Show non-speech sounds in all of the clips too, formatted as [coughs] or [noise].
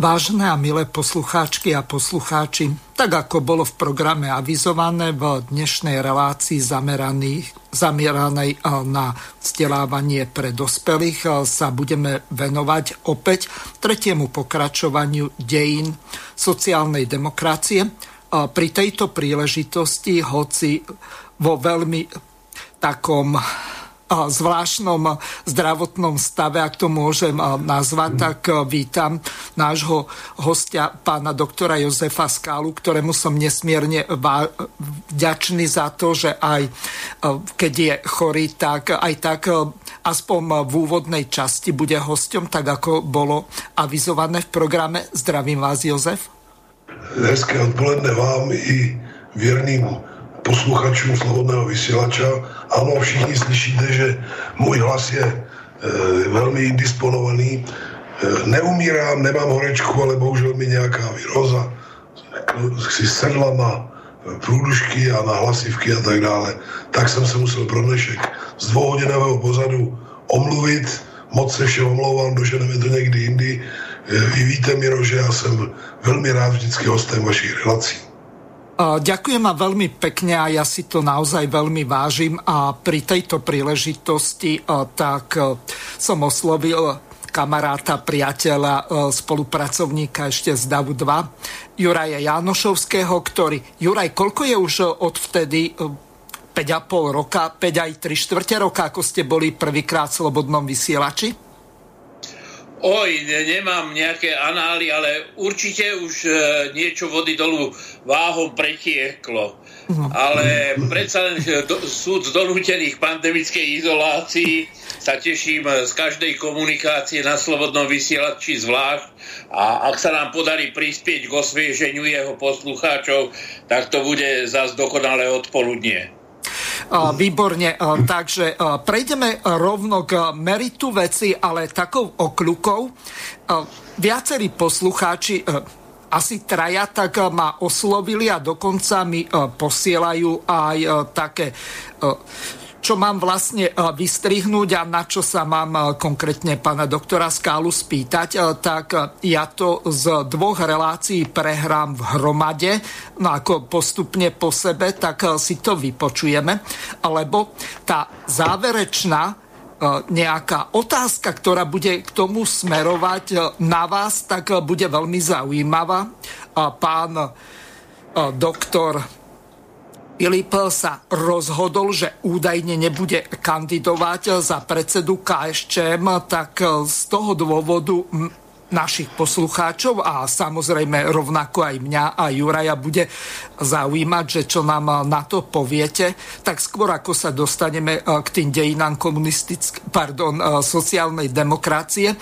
Vážené a milé poslucháčky a poslucháči, tak ako bolo v programe avizované v dnešnej relácii zameranej eh, na vzdelávanie pre dospelých eh, sa budeme venovať opäť tretiemu pokračovaniu dejín sociálnej demokracie. Eh, pri tejto príležitosti, hoci vo veľmi takom zvláštnom zdravotnom stave, ak to môžem nazvať, tak vítam nášho hostia, pána doktora Jozefa Skálu, ktorému som nesmierne vďačný za to, že aj keď je chorý, tak aj tak aspoň v úvodnej časti bude hostom, tak ako bolo avizované v programe. Zdravím vás, Jozef. Hezké odpoledne vám i věrným posluchačům Slobodného vysílača. Ano, všichni slyšíte, že můj hlas je e, velmi indisponovaný. E, neumírám, nemám horečku, ale bohužel mi nějaká viróza si sedla na průdušky a na hlasivky a tak dále. Tak jsem se musel pro dnešek z dvouhodinového pozadu omluvit. Moc se všem omlouvám, doženeme to někdy jindy. E, vy víte, Miro, že já jsem velmi rád vždycky hostem vašich relací. Ďakujem ma veľmi pekne a ja si to naozaj veľmi vážim a pri tejto príležitosti tak som oslovil kamaráta, priateľa, spolupracovníka ešte z DAVu 2, Juraja Janošovského, ktorý... Juraj, koľko je už od vtedy 5,5 roka, 5 aj 3 štvrte roka, ako ste boli prvýkrát v Slobodnom vysielači? Oj, nemám nejaké anály, ale určite už e, niečo vody dolu váhom pretieklo. Mhm. Ale predsa len do, súd z donútených pandemickej izolácii sa teším z každej komunikácie na slobodnom vysielači zvlášť a ak sa nám podarí prispieť k osvieženiu jeho poslucháčov, tak to bude zase dokonalé odpoludnie. Výborne, takže prejdeme rovno k meritu veci, ale takou okľukou. Viacerí poslucháči, asi traja, tak ma oslovili a dokonca mi posielajú aj také čo mám vlastne e, vystrihnúť a na čo sa mám e, konkrétne pána doktora Skálu spýtať, e, tak ja to z dvoch relácií prehrám v hromade, no ako postupne po sebe, tak si to vypočujeme, lebo tá záverečná nejaká otázka, ktorá bude k tomu smerovať na vás, tak bude veľmi zaujímavá. Pán doktor Filip sa rozhodol, že údajne nebude kandidovať za predsedu KSČM, tak z toho dôvodu našich poslucháčov a samozrejme rovnako aj mňa a Juraja bude zaujímať, že čo nám na to poviete, tak skôr ako sa dostaneme eh, k tým dejinám komunistick- pardon, eh, sociálnej demokracie, eh,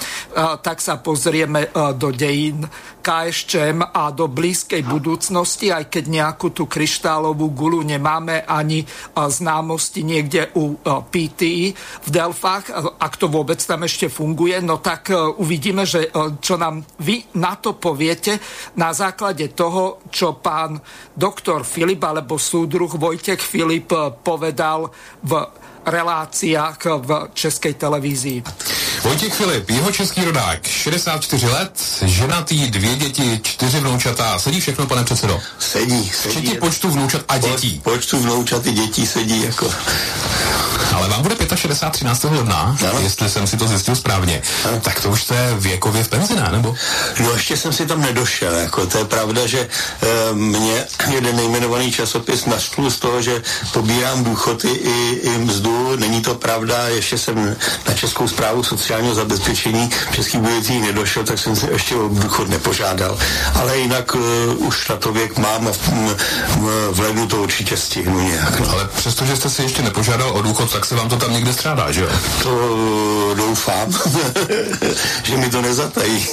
tak sa pozrieme do dejín KSČM a do blízkej budúcnosti, aj keď nejakú tú kryštálovú gulu nemáme ani známosti niekde u PTI v Delfách, ak to vôbec tam ešte funguje, no tak uvidíme, že čo nám vy na to poviete na základe toho, čo pán doktor Filip alebo súdruh Vojtek Filip povedal v reláciách v českej televízii. Vojtěch Filip, jeho český rodák, 64 let, ženatý, dvě děti, čtyři vnoučata. Sedí všechno, pane předsedo? Sedí, sedí. Včetně počtu vnoučat a dětí. Po, počtu vnoučat i dětí sedí jako... Ale vám bude 65 13. ledna, no. jestli jsem si to zjistil správně. No. Tak to už jste věkově v penzi, ne? Nebo? No ještě jsem si tam nedošel. Jako, to je pravda, že e, mě jeden nejmenovaný časopis naštvul z toho, že pobírám důchody i, i mzdu. Není to pravda, ještě jsem na Českou zprávu sociálního zabezpečení v Českých Budějcích nedošel, tak jsem si ještě o důchod nepožádal. Ale jinak e, už na to věk mám a v, v, v lednu to určitě stihnu nějak. No. Ale přestože jste si ještě nepožádal o důchod, tak se vám to tam někde střádá, že jo? To doufám, [laughs] že mi to nezatají.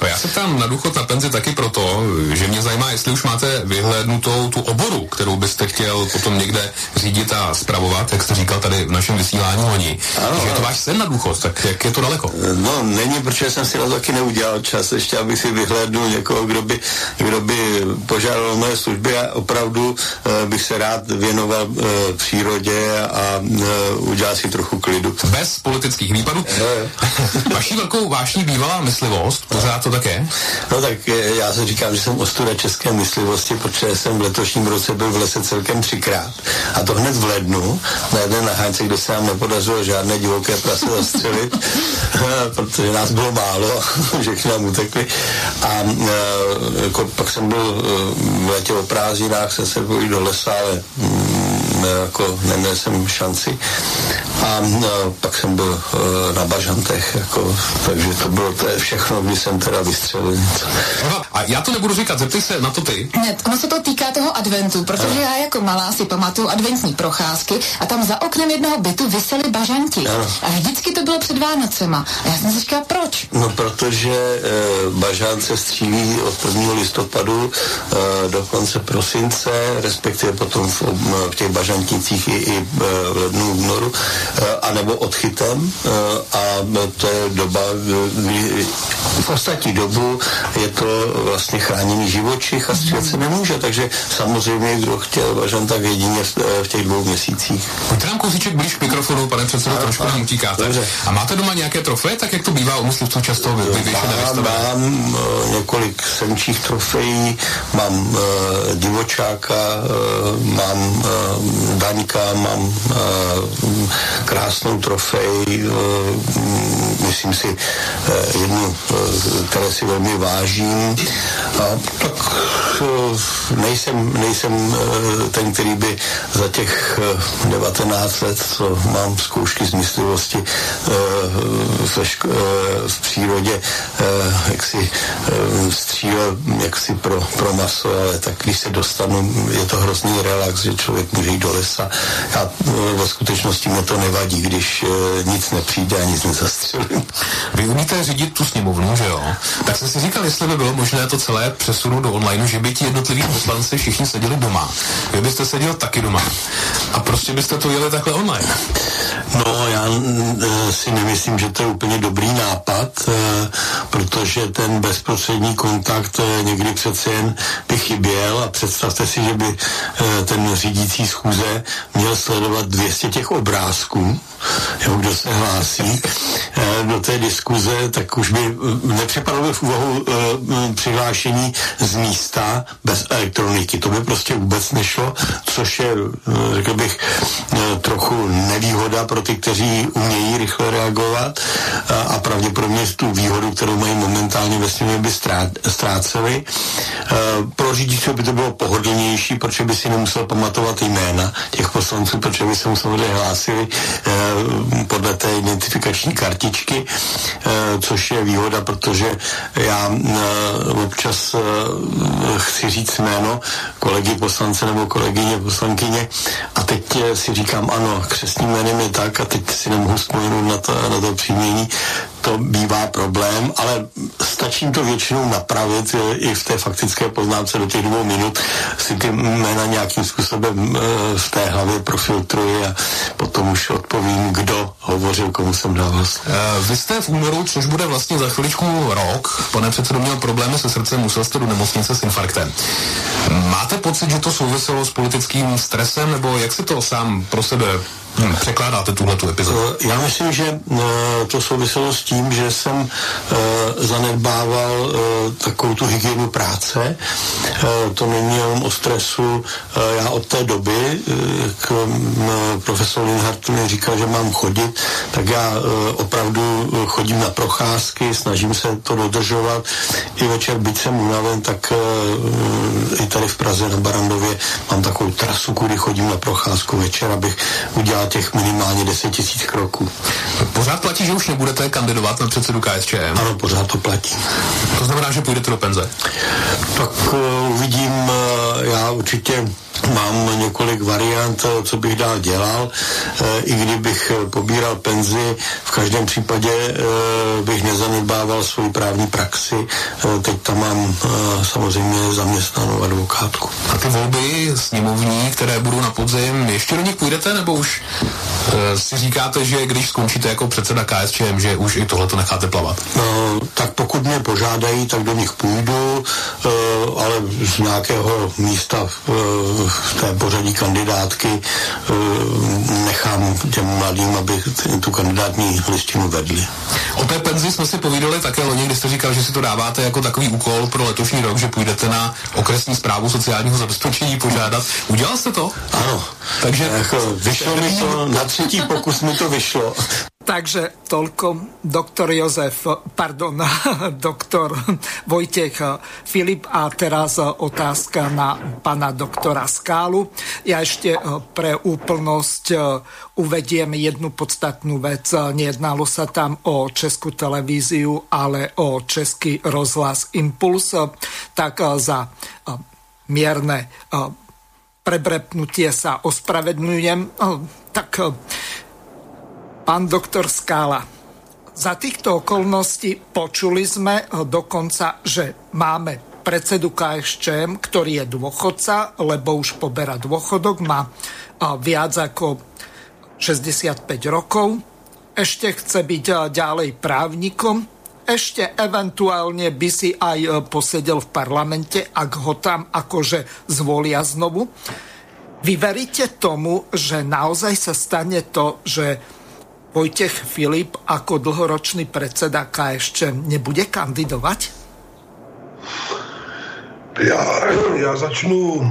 no já se tam na důchod na penzi taky proto, že mě zajímá, jestli už máte vyhlédnutou tu oboru, kterou byste chtěl potom někde řídit a spravovat, jak jste říkal tady v našem vysílání loni. Že je to váš sen na důchod, tak jak je to daleko? No, není, protože jsem si na to taky neudělal čas, ještě abych si vyhlédnul někoho, kdo by, kdo by požádal moje služby a opravdu uh, bych se rád věnoval uh, přírodě a uh, udělal si trochu klidu. Bez politických výpadů? [laughs] Vaší velkou vášní bývalá myslivost, pořád to také? No tak já se říkám, že jsem ostuda české myslivosti, protože jsem v letošním roce byl v lese celkem třikrát. A to hned v lednu, na jedné nahánce, kde se nám nepodařilo žádné divoké prase zastřelit, [laughs] protože nás bylo málo, [laughs] všechny nám utekli. A jako, pak jsem byl v létě o prázdninách, jsem se byl do lesa, ale mm, jako neměl jsem šanci. A pak jsem byl na bažantech, jako, takže to bylo to je všechno, když jsem teda vystřelil něco. A já to nebudu říkat, zeptej se na to ty. Ne, ono se to týká toho adventu, protože já jako malá si pamatuju adventní procházky a tam za oknem jednoho bytu vysely bažanti. Ano. A vždycky to bylo před Vánocema. A já jsem si říkala, proč? No, protože e, bažant se střílí od 1. listopadu e, do konce prosince, respektive potom v, v těch bažantnicích i, i v lednu, únoru, e, anebo odchytem. E, a to je doba, kdy v ostatní dobu je to vlastně chráněný živočich a střílet se nemůže, takže samozřejmě, kdo chtěl bažant, tak jedině v, těch dvou měsících. Pojďte nám kousíček blíž k mikrofonu, pane předsedo, trošku nám utíkáte. Dobře. A máte doma nějaké trofeje, tak jak to bývá u myslivců často vyvěšené Mám, mám několik senčích trofejí, mám uh, divočáka, uh, mám uh, daňka, mám uh, krásnou trofej, uh, myslím si uh, jednu, které si velmi vážím. A tak nejsem, nejsem ten, který by za těch uh, 19 let, co mám zkoušky z myslivosti v přírodě, jak si střílel jaksi pro, pro maso, ale tak když se dostanu, je to hrozný relax, že člověk může jít do lesa. A ve skutečnosti mi to nevadí, když uh, nic nepřijde a nic nezastřelím. Vy umíte řídit tu sněmovnu, že jo? Tak jsem si říkal, jestli by bylo možné to celé přesunout do online, že by ti jednotliví poslanci všichni seděli doma. Vy byste seděl taky doma. A prostě byste to jeli takhle online. No, já e, si nemyslím, že to je úplně dobrý nápad, e, protože ten bezprostřední kontakt e, někdy přece jen by chyběl a představte si, že by e, ten řídící schůze měl sledovat 200 těch obrázků, jo, kdo se hlásí e, do té diskuze, tak už by nepřipadlo by v úvahu e, přihlášení z místa bez elektroniky. To by prostě vůbec nešlo, což je, řekl bych, trochu nevýhoda pro ty, kteří umějí rychle reagovat a, pravděpodobně tu výhodu, kterou mají momentálně ve sněmě, by ztráceli. Pro řidiče by to bylo pohodlnější, protože by si nemusel pamatovat jména těch poslanců, protože by se mu samozřejmě hlásili e, podle té identifikační kartičky, e, což je výhoda, protože já e, občas e, chci říct jméno kolegy poslance nebo kolegyně poslankyně a teď si říkám, ano, křesním jménem je tak a teď si nemohu vzpomenout na to, na to příjmení, to bývá problém, ale stačí to většinou napravit i v té faktické poznámce do těch dvou minut, si ty jména nějakým způsobem v té hlavě profiltruji a potom už odpovím, kdo hovořil, komu jsem dával Uh, vy jste v únoru, což bude vlastně za chviličku rok, pane předsedo, měl problémy se srdcem, musel jste do nemocnice s infarktem. Máte pocit, že to souviselo s politickým stresem, nebo jak si to sám pro sebe Hmm, překládáte tuhle tu epizodu? Já myslím, že uh, to souviselo s tím, že jsem uh, zanedbával takovou tu hygienu práce. To není jenom o stresu. Já od té doby, jak uh, profesor Linhardt mi říkal, že mám chodit, tak já opravdu chodím na procházky, snažím se to dodržovat. I večer, byť jsem unaven, tak i tady v Praze na Barandově mám takovou trasu, kudy chodím na procházku večer, abych udělal těch minimálně 10 tisíc kroků. Pořád platí, že už nebudete kandidovat na předsedu KSČM? Ano, pořád to platí. To znamená, že půjdete do penze? Tak uh, uvidím, uh, já určitě mám několik variant, co bych dál dělal. I kdybych pobíral penzi, v každém případě bych nezanedbával svou právní praxi. Teď tam mám samozřejmě zaměstnanou advokátku. A ty volby sněmovní, které budou na podzim, ještě do nich půjdete, nebo už si říkáte, že když skončíte jako předseda KSČM, že už i tohle to necháte plavat? No, tak pokud mě požádají, tak do nich půjdu, ale z nějakého místa v té pořadí kandidátky eh, nechám těm mladým, aby tu kandidátní listinu vedli. O té penzi jsme si povídali také loni, kdy jste říkal, že si to dáváte jako takový úkol pro letošní rok, že půjdete na okresní zprávu sociálního zabezpečení požádat. Udělal jste to? Ano. Takže jako, vyšlo mi to, na třetí pokus mi to vyšlo. Takže toľko doktor Jozef, pardon, [laughs] doktor Vojtech Filip a teraz otázka na pana doktora Skálu. Ja ešte pre úplnosť uvediem jednu podstatnú vec. Nejednalo sa tam o českú televíziu, ale o český rozhlas Impuls. Tak za mierne prebrepnutie sa ospravedlňujem. Tak Pán doktor Skála, za týchto okolností počuli sme dokonca, že máme predsedu KSČM, ktorý je dôchodca, lebo už poberá dôchodok, má viac ako 65 rokov, ešte chce byť ďalej právnikom, ešte eventuálne by si aj posedel v parlamente, ak ho tam akože zvolia znovu. Vy veríte tomu, že naozaj sa stane to, že Vojtech Filip ako dlhoročný predseda KSČ nebude kandidovat? Já, já začnu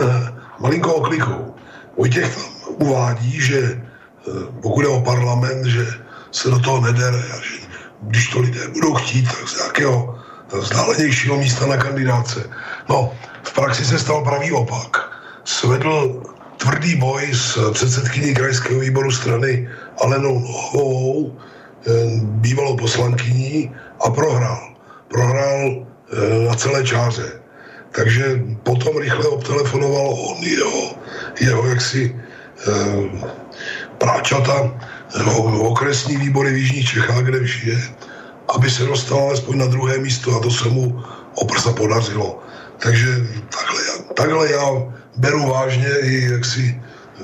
[laughs] malinkou oklikou. Vojtěch tam uvádí, že eh, pokud je o parlament, že se do toho nedere a že když to lidé budou chtít, tak z nějakého vzdálenějšího místa na kandidáce. No, v praxi se stal pravý opak. Svedl tvrdý boj s předsedkyní krajského výboru strany Alenou Nohovou, eh, bývalou poslankyní a prohrál. Prohrál eh, na celé čáře. Takže potom rychle obtelefonoval on jeho, jeho jaksi eh, práčata okresní výbory v Jižních Čechách, kde žije, aby se dostal alespoň na druhé místo a to se mu oprsa podařilo. Takže takhle, takhle já beru vážně i jaksi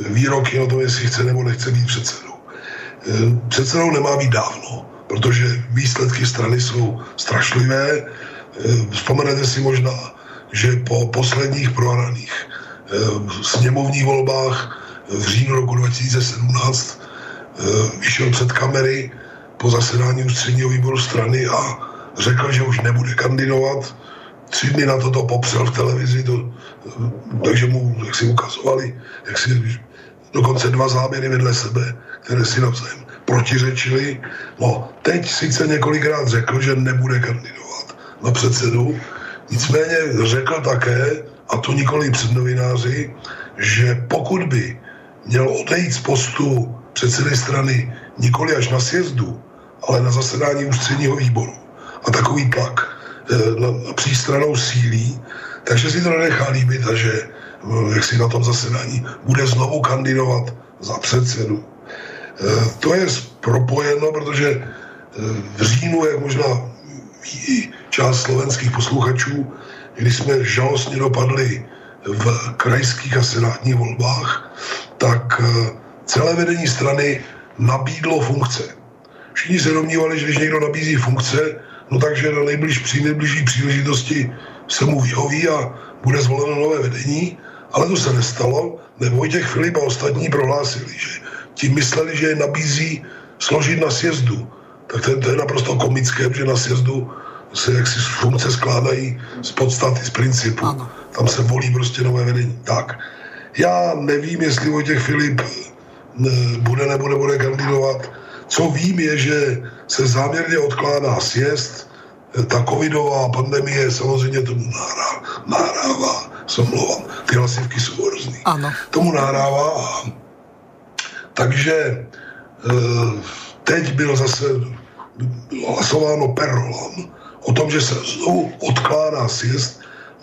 výroky o tom, jestli chce nebo nechce být předsedou. E, předsedou nemá být dávno, protože výsledky strany jsou strašlivé. E, vzpomenete si možná, že po posledních prohraných e, sněmovních volbách v říjnu roku 2017 vyšel před kamery po zasedání ústředního výboru strany a řekl, že už nebude kandidovat tři dny na to popřel v televizi, to, takže mu jak si ukazovali, jak si dokonce dva záběry vedle sebe, které si navzájem protiřečili. No, teď sice několikrát řekl, že nebude kandidovat na předsedu, nicméně řekl také, a to nikoli před novináři, že pokud by měl odejít z postu předsedy strany nikoli až na sjezdu, ale na zasedání ústředního výboru a takový tlak Eh, přístranou sílí, takže si to nenechá líbit a že eh, jak si na tom zasedání bude znovu kandidovat za předsedu. Eh, to je propojeno, protože v říjnu, jak možná ví část slovenských posluchačů, když jsme žalostně dopadli v krajských a senátních volbách, tak celé vedení strany nabídlo funkce. Všichni se domnívali, že když někdo nabízí funkce, no takže na nejbliž, při nejbližší příležitosti se mu vyhoví a bude zvoleno nové vedení, ale to se nestalo, nebo těch Filip a ostatní prohlásili, že ti mysleli, že je nabízí složit na sjezdu. Tak to, to je naprosto komické, že na sjezdu se jaksi funkce skládají z podstaty, z principu. Ano. Tam se volí prostě nové vedení. Tak, já nevím, jestli Vojtěch Filip ne, bude nebo nebude kandidovat. Co vím je, že se záměrně odkládá sjezd, ta covidová pandemie samozřejmě tomu nahrává, nahrává somlouvám, ty hlasivky jsou hrozný. Ano. Tomu nahrává a takže e, teď byl zase hlasováno perolom o tom, že se znovu odkládá sjezd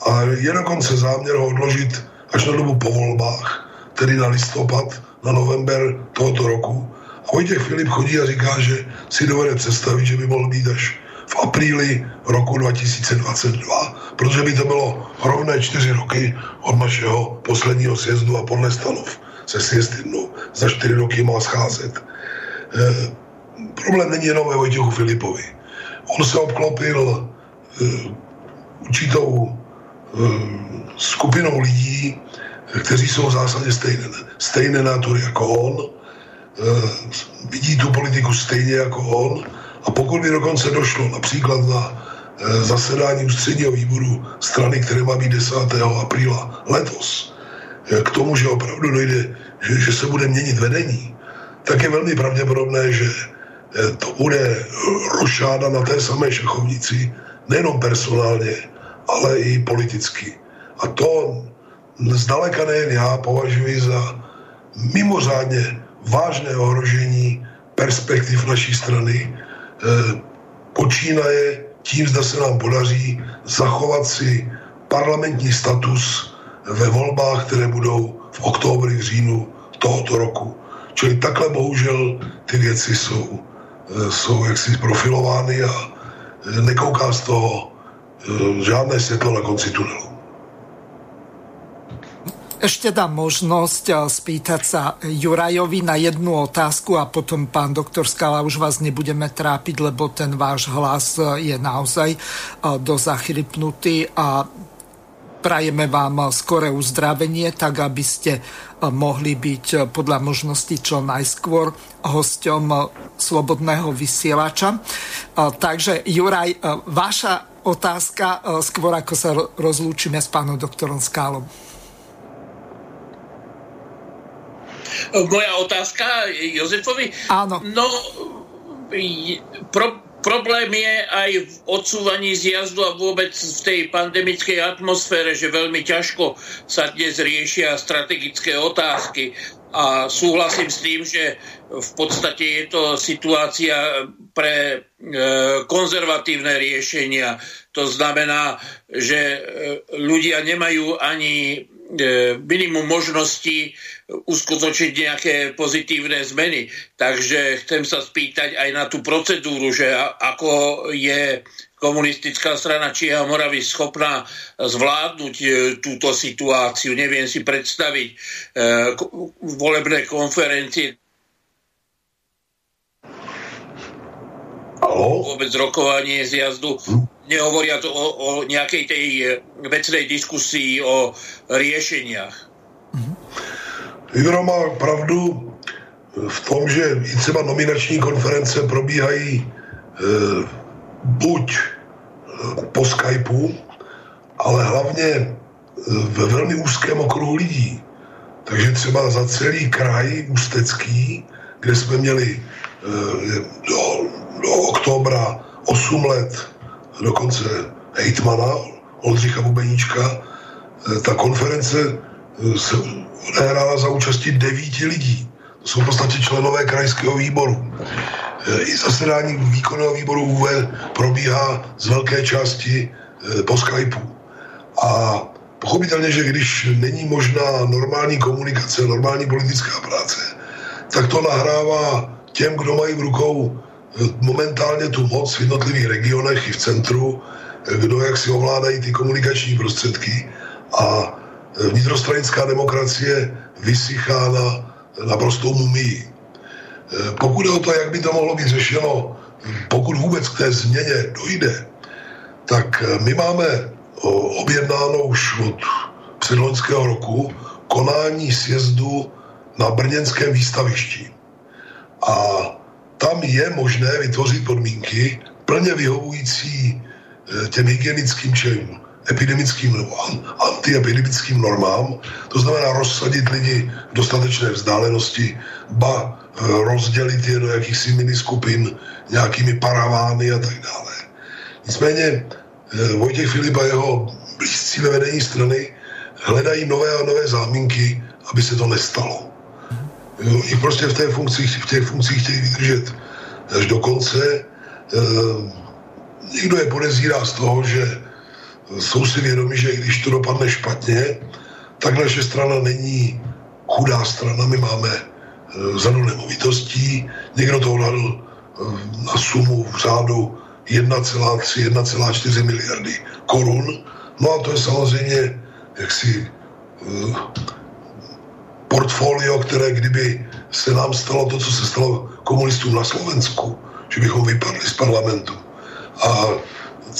a je dokonce záměr ho odložit až na dobu po volbách, tedy na listopad, na november tohoto roku. A Vojtěch Filip chodí a říká, že si dovede představit, že by mohl být až v apríli roku 2022, protože by to bylo rovné čtyři roky od našeho posledního sjezdu a podle stanov se sjezd jednou za čtyři roky má scházet. E, problém není jenom ve Vojtěchu Filipovi. On se obklopil e, určitou e, skupinou lidí, kteří jsou v zásadě stejné, stejné natury jako on, e, vidí tu politiku stejně jako on a pokud by dokonce došlo například na e, zasedání ústředního výboru strany, které má být 10. apríla letos, k tomu, že opravdu dojde, že, že se bude měnit vedení, tak je velmi pravděpodobné, že to bude rošáda na té samé šachovnici, nejenom personálně, ale i politicky. A to zdaleka nejen já považuji za mimořádně vážné ohrožení perspektiv naší strany, Eh, počínaje tím, zda se nám podaří zachovat si parlamentní status ve volbách, které budou v októbri, v říjnu tohoto roku. Čili takhle bohužel ty věci jsou, eh, jsou jaksi profilovány a eh, nekouká z toho žádné světlo na konci tunelu. Ešte dám možnosť eh, spýtať sa Jurajovi na jednu otázku a potom, pán doktor Skala, už vás nebudeme trápiť, lebo ten váš hlas eh, je naozaj eh, dosť zachrypnutý a prajeme vám skoré uzdravenie, tak aby ste mohli byť podľa možnosti čo najskôr hosťom Slobodného vysielača. Takže Juraj, vaša otázka skôr ako sa rozlúčime s pánom doktorom Skálom. Moja otázka Jozefovi? Áno. No, pro, problém je aj v odsúvaní zjazdu a vôbec v tej pandemickej atmosfére, že veľmi ťažko sa dnes riešia strategické otázky. A súhlasím s tým, že v podstate je to situácia pre e, konzervatívne riešenia. To znamená, že e, ľudia nemajú ani E, minimum možností uskutočniť nejaké pozitívne zmeny. Takže chcem sa spýtať aj na tú procedúru, že ako je komunistická strana Čieha Moravy schopná zvládnuť e, túto situáciu. Neviem si predstaviť e, volebné konferencie vôbec rokovanie z jazdu. Nehovoria to o, o nejakej tej e, vecnej diskusii o riešeniach. Juro má pravdu v tom, že i třeba nominační konference probíhají e, buď e, po Skypeu, ale hlavně e, ve velmi úzkém okruhu lidí. Takže třeba za celý kraj ústecký, kde jsme měli e, do do oktobra 8 let dokonce hejtmana Oldřicha Bubeníčka. Eh, ta konference eh, se odehrála za účasti devíti lidí. To jsou v podstatě členové krajského výboru. Eh, I zasedání výkonného výboru UV probíhá z velké části po Skypeu. A pochopitelně, že když není možná normální komunikace, normální politická práce, tak to nahrává těm, kdo mají v rukou momentálně tu moc v jednotlivých regionech i v centru, kdo jak si ovládají ty komunikační prostředky a vnitrostranická demokracie vysychá na naprostou mumii. Pokud je o to, jak by to mohlo být řešeno, pokud vůbec k té změně dojde, tak my máme objednáno už od předloňského roku konání sjezdu na brněnském výstavišti. A tam je možné vytvořit podmínky plně vyhovující eh, těm hygienickým čem, epidemickým nebo antiepidemickým normám, to znamená rozsadit lidi v dostatečné vzdálenosti, ba eh, rozdělit je do jakýchsi miniskupin nějakými paravány a tak dále. Nicméně eh, Vojtěch Filip a jeho blízcí ve vedení strany hledají nové a nové záminky, aby se to nestalo. I prostě v, té funkci, v těch funkcích chtějí vydržet až do konce. E, někdo je podezírá z toho, že jsou si vědomi, že když to dopadne špatně, takhle naše strana není chudá strana, my máme zadu nemovitostí, někdo to odhadl na sumu v řádu 1,3, 1,4 miliardy korun. No a to je samozřejmě jaksi portfolio, které kdyby se nám stalo to, co se stalo komunistům na Slovensku, že bychom vypadli z parlamentu a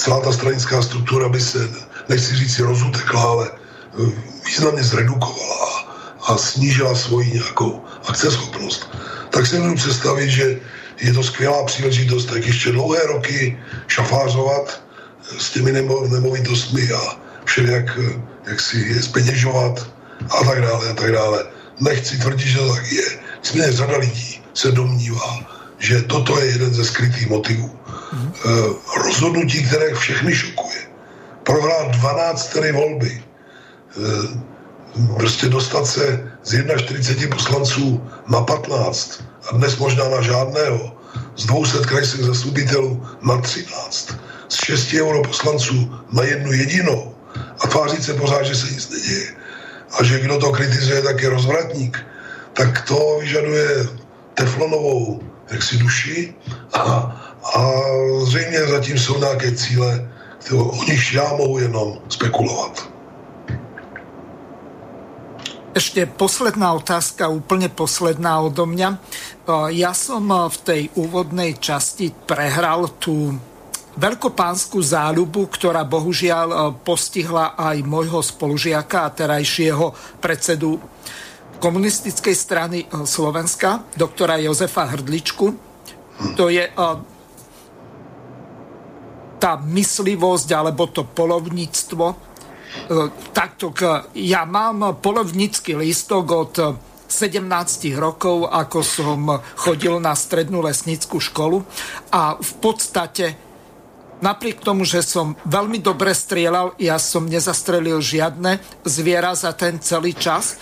celá ta stranická struktura by se, nechci říct rozutekla, ale eh, významně zredukovala a snížila svoji nějakou akceschopnost, tak si můžu představit, že je to skvělá příležitost tak ještě dlouhé roky šafářovat s těmi nemo, nemovitostmi a všelijak eh, jak si je zpeněžovat a tak dále a tak dále. Nechci tvrdit, že to tak je. Nicméně řada lidí se domnívá, že toto je jeden ze skrytých motivů. Mm. E, rozhodnutí, které všechny šokuje. Prohrát 12 tedy volby. E, prostě dostat se z 41 poslanců na 15 a dnes možná na žádného. Z 200 krajských zastupitelů na 13. Z 6 europoslanců na jednu jedinou. A tvářit se pořád, že se nic neděje a že kdo to kritizuje, tak je rozvratník, tak to vyžaduje teflonovou jaksi duši a, a zřejmě zatím jsou nějaké cíle, o nich já mohu jenom spekulovat. Ešte posledná otázka, úplne posledná odo mňa. Ja som v tej úvodnej časti prehral tú veľkopánsku záľubu, ktorá bohužiaľ postihla aj môjho spolužiaka a terajšieho predsedu komunistickej strany e, Slovenska, doktora Jozefa Hrdličku. To je e, tá myslivosť alebo to polovníctvo. Takto, ja mám polovnícky lístok od 17 rokov, ako som chodil na strednú lesnickú školu a v podstate napriek tomu, že som veľmi dobre strieľal, ja som nezastrelil žiadne zviera za ten celý čas.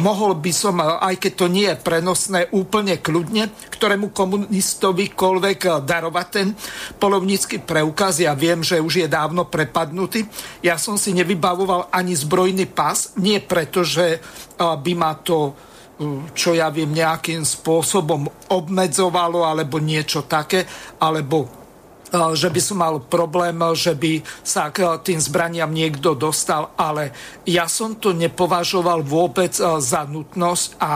Mohol by som, aj keď to nie je prenosné, úplne kľudne, ktorému komunistovi koľvek darovať ten polovnícky preukaz. Ja viem, že už je dávno prepadnutý. Ja som si nevybavoval ani zbrojný pas, nie preto, že by ma to čo ja viem, nejakým spôsobom obmedzovalo alebo niečo také, alebo že by som mal problém, že by sa k tým zbraniam niekto dostal, ale ja som to nepovažoval vôbec za nutnosť a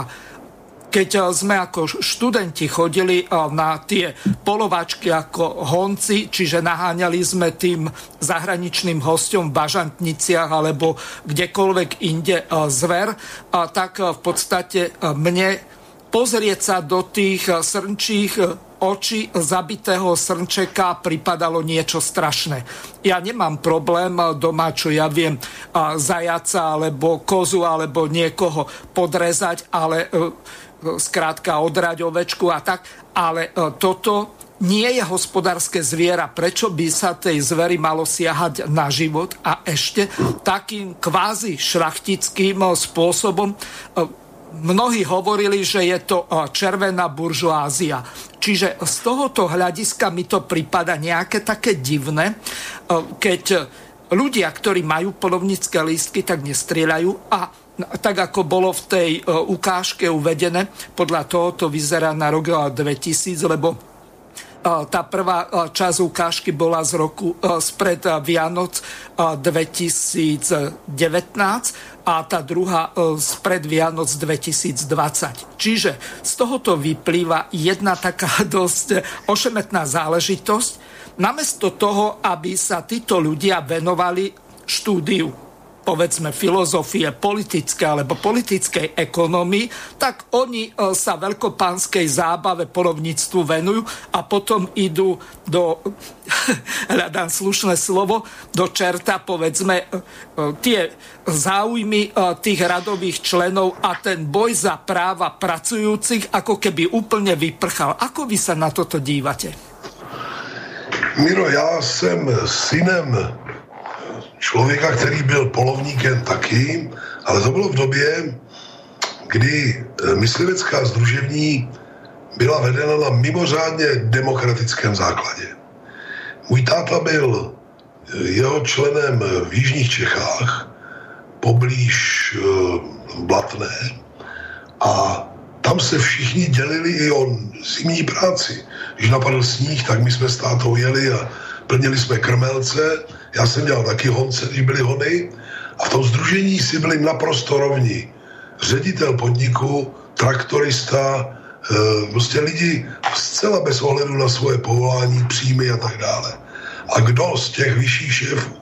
keď sme ako študenti chodili na tie polovačky ako honci, čiže naháňali sme tým zahraničným hostom v bažantniciach alebo kdekoľvek inde zver, tak v podstate mne pozrieť sa do tých srnčích oči zabitého srnčeka pripadalo niečo strašné. Ja nemám problém doma, čo ja viem, zajaca alebo kozu alebo niekoho podrezať, ale skrátka odrať ovečku a tak, ale toto nie je hospodárske zviera. Prečo by sa tej zveri malo siahať na život a ešte takým kvázi šlachtickým spôsobom mnohí hovorili, že je to červená buržoázia. Čiže z tohoto hľadiska mi to prípada nejaké také divné, keď ľudia, ktorí majú polovnícke lístky, tak nestrieľajú a tak ako bolo v tej ukážke uvedené, podľa toho to vyzerá na rok 2000, lebo tá prvá časť ukážky bola z roku spred Vianoc 2019 a tá druhá spred Vianoc 2020. Čiže z tohoto vyplýva jedna taká [laughs] dosť ošemetná záležitosť. Namiesto toho, aby sa títo ľudia venovali štúdiu povedzme filozofie politické alebo politickej ekonomii, tak oni e, sa veľkopánskej zábave porovníctvu venujú a potom idú do, [laughs] hľadám slušné slovo, do čerta povedzme e, e, tie záujmy tých radových členov a ten boj za práva pracujúcich ako keby úplne vyprchal. Ako vy sa na toto dívate? Miro, já jsem synem člověka, který byl polovníkem taky, ale to bylo v době, kdy eh, myslivecká združení byla vedena na mimořádně demokratickém základě. Můj táta byl eh, jeho členem v Jižních Čechách, poblíž Blatné a tam se všichni dělili i o zimní práci. Když napadl sníh, tak my jsme s tátou jeli a plnili jsme krmelce. Já jsem dělal taky honce, byly hony. A v tom združení si byli naprosto rovni. Ředitel podniku, traktorista, e, prostě lidi zcela bez ohledu na svoje povolání, příjmy a tak dále. A kdo z těch vyšších šéfů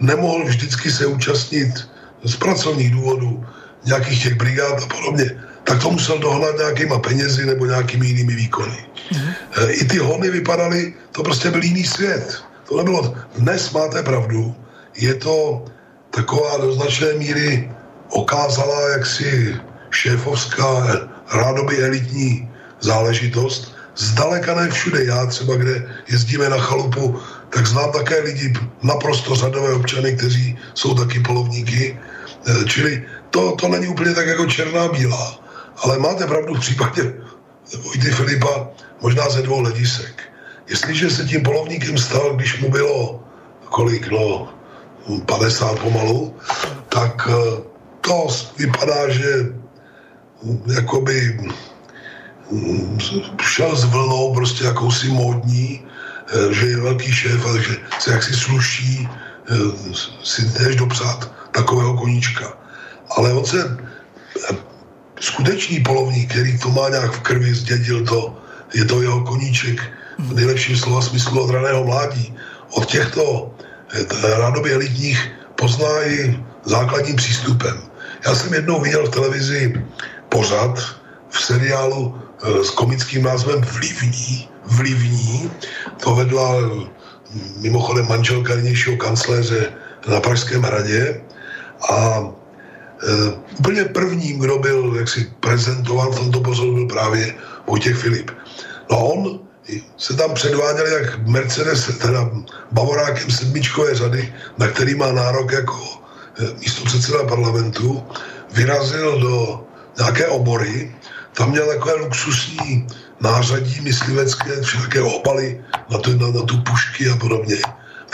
nemohl vždycky se účastnit z pracovních důvodů nějakých těch brigád a podobně, tak to musel dohnat nějakýma penězi nebo nějakými jinými výkony. Mm-hmm. I ty hony vypadaly, to prostě byl jiný svět. To nebylo, dnes máte pravdu, je to taková do značné míry okázala jaksi šéfovská, rádoby elitní záležitost. Zdaleka ne všude. Já třeba, kde jezdíme na chalupu, tak znám také lidi, naprosto řadové občany, kteří jsou taky polovníky. Eh, čili to, to není úplně tak jako černá bílá. Ale máte pravdu v případě Vojty Filipa možná ze dvou hledisek. Jestliže se tím polovníkem stal, když mu bylo kolik, no, 50 pomalu, tak eh, to vypadá, že hm, jakoby hm, šel s vlnou prostě jakousi módní, eh, že je velký šéf a že se jaksi sluší eh, si než dopsat takového koníčka. Ale on se skutečný polovník, který to má nějak v krvi, zdědil to, je to jeho koníček v nejlepším slova smyslu od raného mládí. Od těchto eh, rádoby elitních pozná i základním přístupem. Já jsem jednou viděl v televizi pořad v seriálu eh, s komickým názvem Vlivní. Vlivní. To vedla hm, mimochodem manželka nynějšího kancléře na Pražském hradě a Uh, úplně prvním, kdo byl jaksi prezentován v tomto pozoru, byl právě Vojtěch Filip. No a on se tam předváděl jak Mercedes, teda bavorákem sedmičkové řady, na který má nárok jako eh, místo předseda parlamentu, vyrazil do nějaké obory, tam měl takové luxusní nářadí myslivecké, všechny obaly na tu, na, na tu pušky a podobně.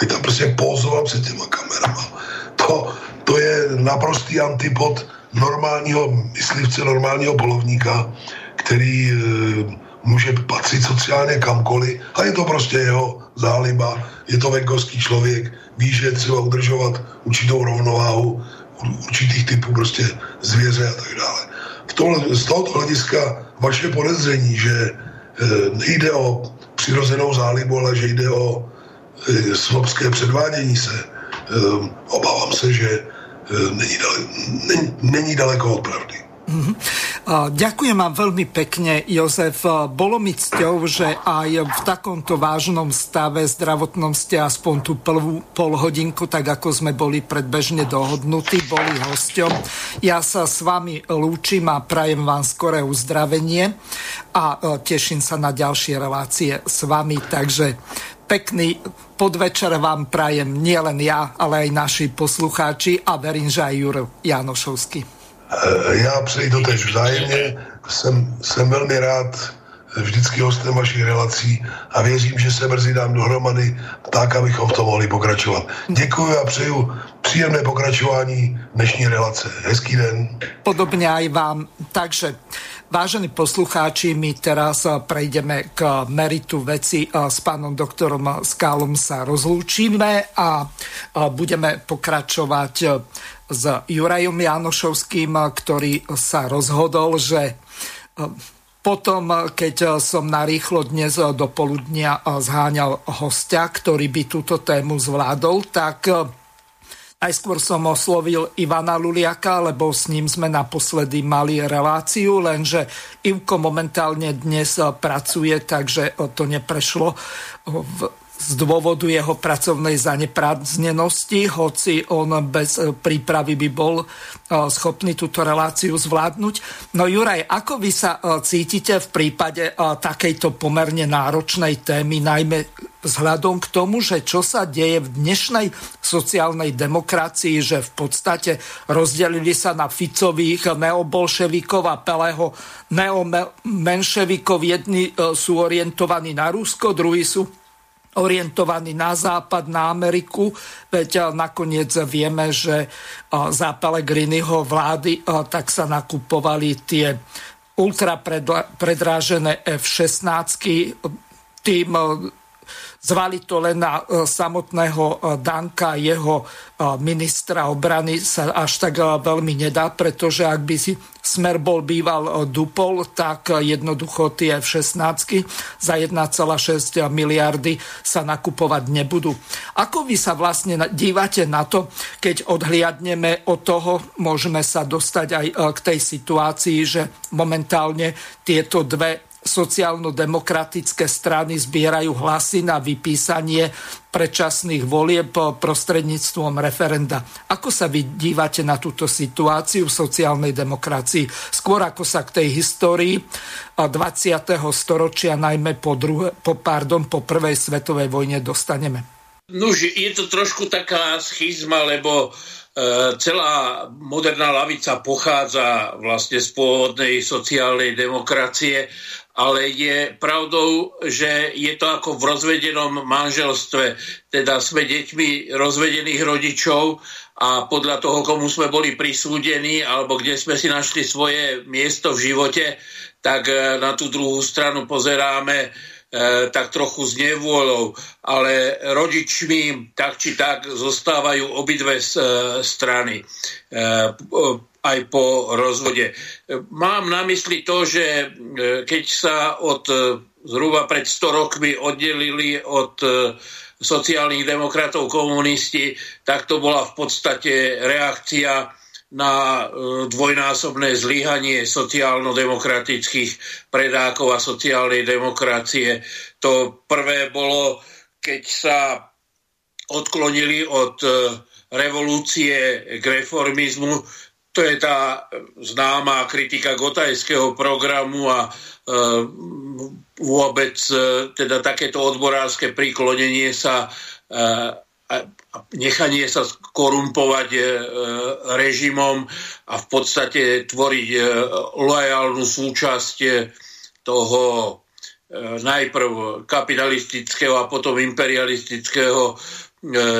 Ty tam prostě pózoval před těma kamerama. To, to je naprostý antipod normálního myslivce, normálního polovníka, který e, může patřit sociálně kamkoliv a je to prostě jeho záliba, je to venkovský člověk, ví, že je třeba udržovat určitou rovnováhu určitých typů prostě zvěře a tak dále. V tohle, z tohoto hlediska vaše podezření, že e, nejde o přirozenou zálibu, ale že jde o e, snobské předvádění se, e, obávám se, že není, dale, není, není daleko od pravdy. Mm-hmm. Ďakujem vám veľmi pekne, Jozef. Bolo mi cťou, že aj v takomto vážnom stave zdravotnom ste aspoň tú prvú pol hodinku, tak ako sme boli predbežne dohodnutí, boli hosťom. Ja sa s vami lúčim a prajem vám skoré uzdravenie a e, teším sa na ďalšie relácie s vami. Takže pekný podvečer vám prajem nielen ja, ale aj naši poslucháči a verím, že aj Juro Janošovský. Eh, já přeji to tež vzájemně. Jsem, jsem velmi rád vždycky hostem vašich relací a věřím, že se brzy dám dohromady tak, abychom v tom mohli pokračovat. Děkuji a přeju příjemné pokračování dnešní relace. Hezký den. Podobně aj vám. Takže Vážení poslucháči, my teraz eh, prejdeme k meritu veci. Eh, s pánom doktorom Skálom sa rozlúčime a eh, budeme pokračovať s Jurajom Janošovským, ktorý sa rozhodol, že potom, keď som narýchlo dnes do poludnia zháňal hostia, ktorý by túto tému zvládol, tak Najskôr som oslovil Ivana Luliaka, lebo s ním sme naposledy mali reláciu, lenže Ivko momentálne dnes pracuje, takže to neprešlo v z dôvodu jeho pracovnej zaneprázdnenosti, hoci on bez e, prípravy by bol e, schopný túto reláciu zvládnuť. No Juraj, ako vy sa e, cítite v prípade takejto pomerne náročnej témy, najmä vzhľadom k tomu, že čo sa deje v dnešnej sociálnej demokracii, že v podstate rozdelili sa na Ficových, neobolševikov a Peleho neomenševikov. Jedni sú orientovaní na Rusko, druhí sú orientovaní na západ, na Ameriku, veď nakoniec vieme, že za Pellegriniho vlády tak sa nakupovali tie ultra predrážené F-16 tým Zvali to len na e, samotného e, Danka, jeho e, ministra obrany sa až tak veľmi nedá, pretože ak by si Smer bol býval dupol, tak jednoducho tie F-16 za 1,6 miliardy sa nakupovať nebudú. Ako vy sa vlastne dívate na to, keď odhliadneme od toho, môžeme sa dostať aj k tej situácii, že momentálne tieto dve sociálno-demokratické strany zbierajú hlasy na vypísanie predčasných volieb prostredníctvom referenda. Ako sa vy dívate na túto situáciu v sociálnej demokracii? Skôr ako sa k tej histórii 20. storočia, najmä po, druhé, po, pardon, po prvej svetovej vojne dostaneme. Nož, je to trošku taká schizma, lebo e, celá moderná lavica pochádza vlastne z pôvodnej sociálnej demokracie ale je pravdou, že je to ako v rozvedenom manželstve. Teda sme deťmi rozvedených rodičov a podľa toho, komu sme boli prisúdení alebo kde sme si našli svoje miesto v živote, tak e, na tú druhú stranu pozeráme e, tak trochu s nevôľou, ale rodičmi tak či tak zostávajú obidve e, strany aj po rozvode. Mám na mysli to, že e, keď sa od e, zhruba pred 100 rokmi oddelili od e, sociálnych demokratov komunisti, tak to bola v podstate reakcia na dvojnásobné zlyhanie sociálno-demokratických predákov a sociálnej demokracie. To prvé bolo, keď sa odklonili od revolúcie k reformizmu, to je tá známa kritika gotajského programu a e, vôbec e, teda takéto odborárske priklonenie sa e, a nechanie sa korumpovať e, režimom a v podstate tvoriť e, lojálnu súčasť toho e, najprv kapitalistického a potom imperialistického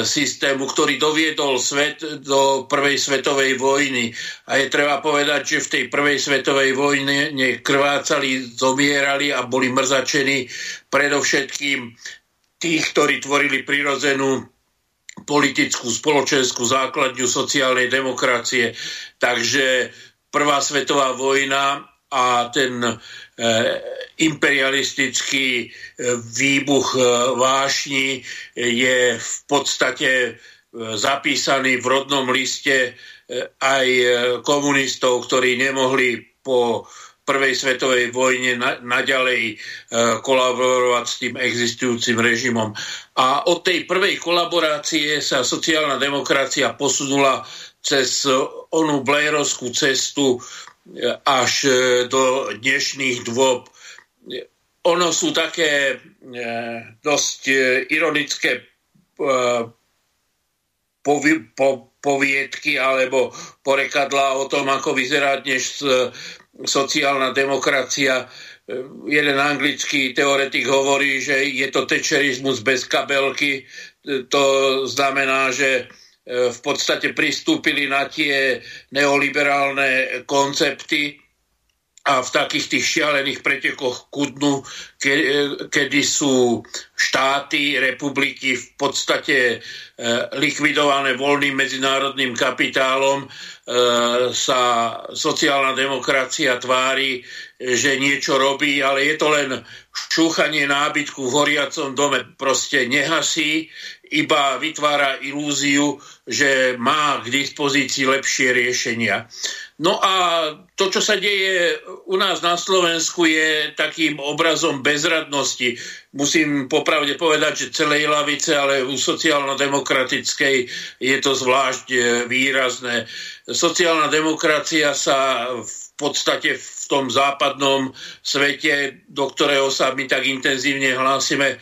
systému, ktorý doviedol svet do prvej svetovej vojny. A je treba povedať, že v tej prvej svetovej vojne krvácali, zomierali a boli mrzačení predovšetkým tých, ktorí tvorili prirodzenú politickú, spoločenskú základňu sociálnej demokracie. Takže prvá svetová vojna a ten e, imperialistický e, výbuch e, vášni je v podstate zapísaný v rodnom liste aj komunistov, ktorí nemohli po prvej svetovej vojne naďalej kolaborovať s tým existujúcim režimom. A od tej prvej kolaborácie sa sociálna demokracia posunula cez onú Blairovskú cestu až e, do dnešných dôb. Ono sú také e, dosť e, ironické poviedky alebo porekadla o tom, ako vyzerá dnes sociálna demokracia. Jeden anglický teoretik hovorí, že je to tečerizmus bez kabelky. To znamená, že v podstate pristúpili na tie neoliberálne koncepty a v takých tých šialených pretekoch ku dnu, ke, e, kedy sú štáty, republiky v podstate e, likvidované voľným medzinárodným kapitálom, e, sa sociálna demokracia tvári, že niečo robí, ale je to len šúchanie nábytku v horiacom dome, proste nehasí, iba vytvára ilúziu, že má k dispozícii lepšie riešenia. No a to, čo sa deje u nás na Slovensku, je takým obrazom bezradnosti. Musím popravde povedať, že celej lavice, ale u sociálno-demokratickej je to zvlášť e, výrazné. Sociálna demokracia sa v podstate v tom západnom svete, do ktorého sa my tak intenzívne hlásime, e,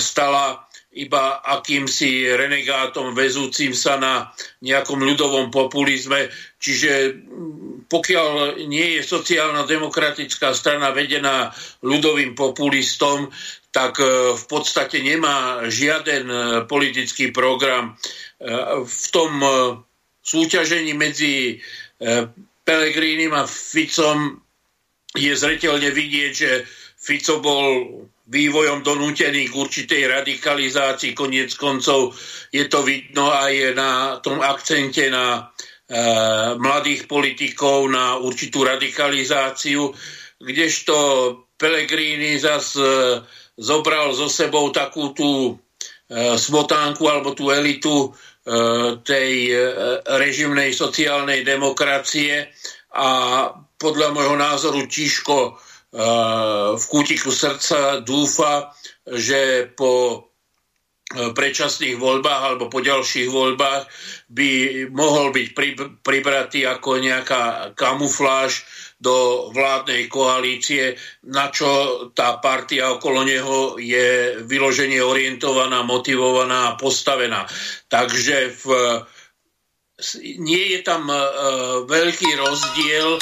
stala iba akýmsi renegátom vezúcim sa na nejakom ľudovom populizme. Čiže pokiaľ nie je sociálna demokratická strana vedená ľudovým populistom, tak v podstate nemá žiaden politický program. V tom súťažení medzi Pelegrínim a Ficom je zretelne vidieť, že Fico bol vývojom donútený k určitej radikalizácii. Koniec koncov je to vidno aj na tom akcente na e, mladých politikov, na určitú radikalizáciu, kdežto Pellegrini zas e, zobral so sebou takú tú e, smotánku alebo tú elitu e, tej e, režimnej sociálnej demokracie a podľa môjho názoru Tiško v kútiku srdca dúfa, že po e, predčasných voľbách alebo po ďalších voľbách by mohol byť pribratý ako nejaká kamufláž do vládnej koalície, na čo tá partia okolo neho je vyloženie orientovaná, motivovaná a postavená. Takže v, nie je tam uh, veľký rozdiel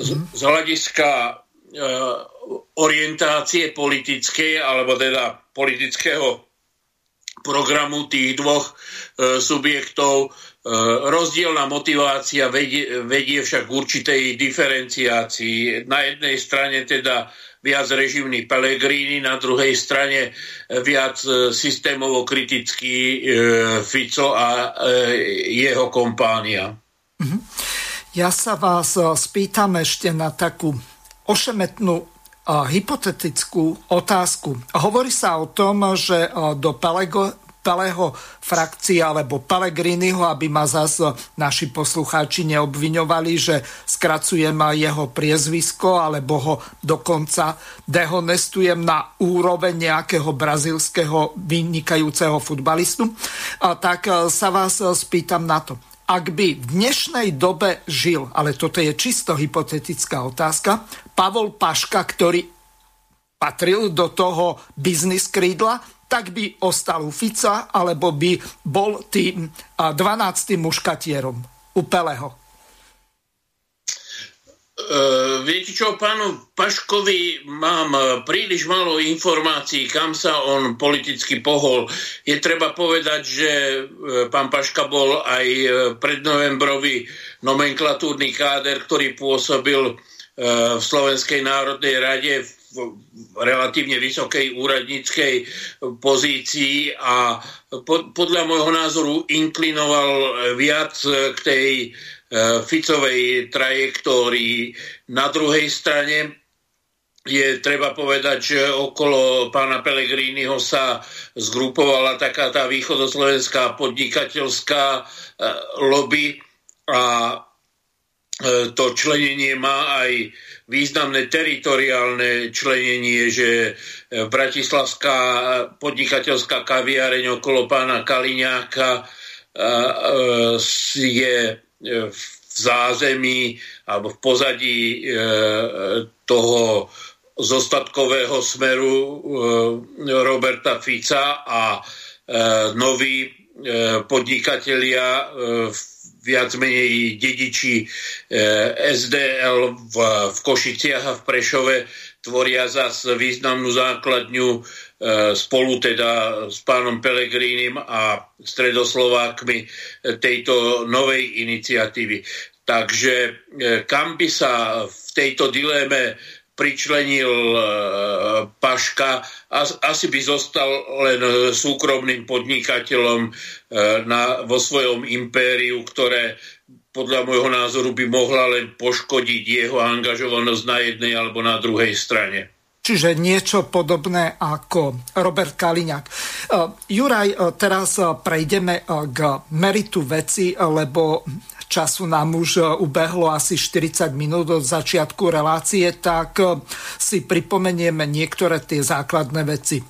z, z hľadiska E, orientácie politickej, alebo teda politického programu tých dvoch e, subjektov. E, rozdielna motivácia vedie však k určitej diferenciácii. Na jednej strane teda viac režimný Pellegrini, na druhej strane viac systémovo kritický Fico a jeho kompánia. Mhm. Ja sa vás spýtam ešte na takú ošemetnú hypotetickú otázku. Hovorí sa o tom, že do Pelego, Pelého frakcie alebo Pelegriniho, aby ma zase naši poslucháči neobviňovali, že skracujem jeho priezvisko alebo ho dokonca dehonestujem na úroveň nejakého brazilského vynikajúceho futbalistu, tak sa vás spýtam na to ak by v dnešnej dobe žil, ale toto je čisto hypotetická otázka, Pavol Paška, ktorý patril do toho biznis krídla, tak by ostal u Fica, alebo by bol tým 12. muškatierom u Peleho. Uh, viete čo, pánu Paškovi mám e, príliš málo informácií, kam sa on politicky pohol. Je treba povedať, že uh, pán Paška bol aj prednovembrový nomenklatúrny káder, ktorý pôsobil uh, v Slovenskej národnej rade v relatívne vysokej úradníckej pozícii a po, podľa môjho názoru inklinoval viac k tej E, Ficovej trajektórii. Na druhej strane je treba povedať, že okolo pána Pelegrínyho sa zgrupovala taká tá východoslovenská podnikateľská e, lobby a e, to členenie má aj významné teritoriálne členenie, že Bratislavská podnikateľská kaviareň okolo pána Kaliňáka je E, v zázemí alebo v pozadí e, toho zostatkového smeru e, Roberta Fica a noví podnikatelia viac menej dediči SDL v, Košiciach a v Prešove tvoria zas významnú základňu E, spolu teda s pánom Pelegrínim a stredoslovákmi tejto novej iniciatívy. Takže e, kam by sa v tejto dileme pričlenil e, Paška, asi by zostal len súkromným podnikateľom na, vo svojom impériu, ktoré podľa môjho názoru by mohla len poškodiť jeho angažovanosť na jednej alebo na druhej strane. Čiže niečo podobné ako Robert Kaliňák. E, Juraj, e, teraz e, prejdeme k meritu veci, lebo času nám už ubehlo asi 40 minút od začiatku relácie, tak si pripomenieme niektoré tie základné veci.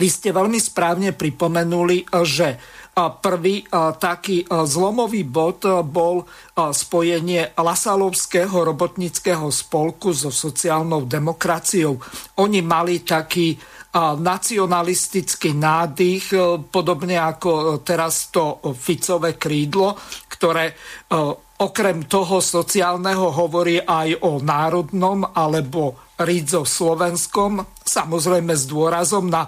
Vy ste veľmi správne pripomenuli, že Prvý taký zlomový bod bol spojenie Lasalovského robotnického spolku so sociálnou demokraciou. Oni mali taký nacionalistický nádych, podobne ako teraz to Ficové krídlo, ktoré okrem toho sociálneho hovorí aj o národnom alebo Ridzo Slovenskom, samozrejme s dôrazom na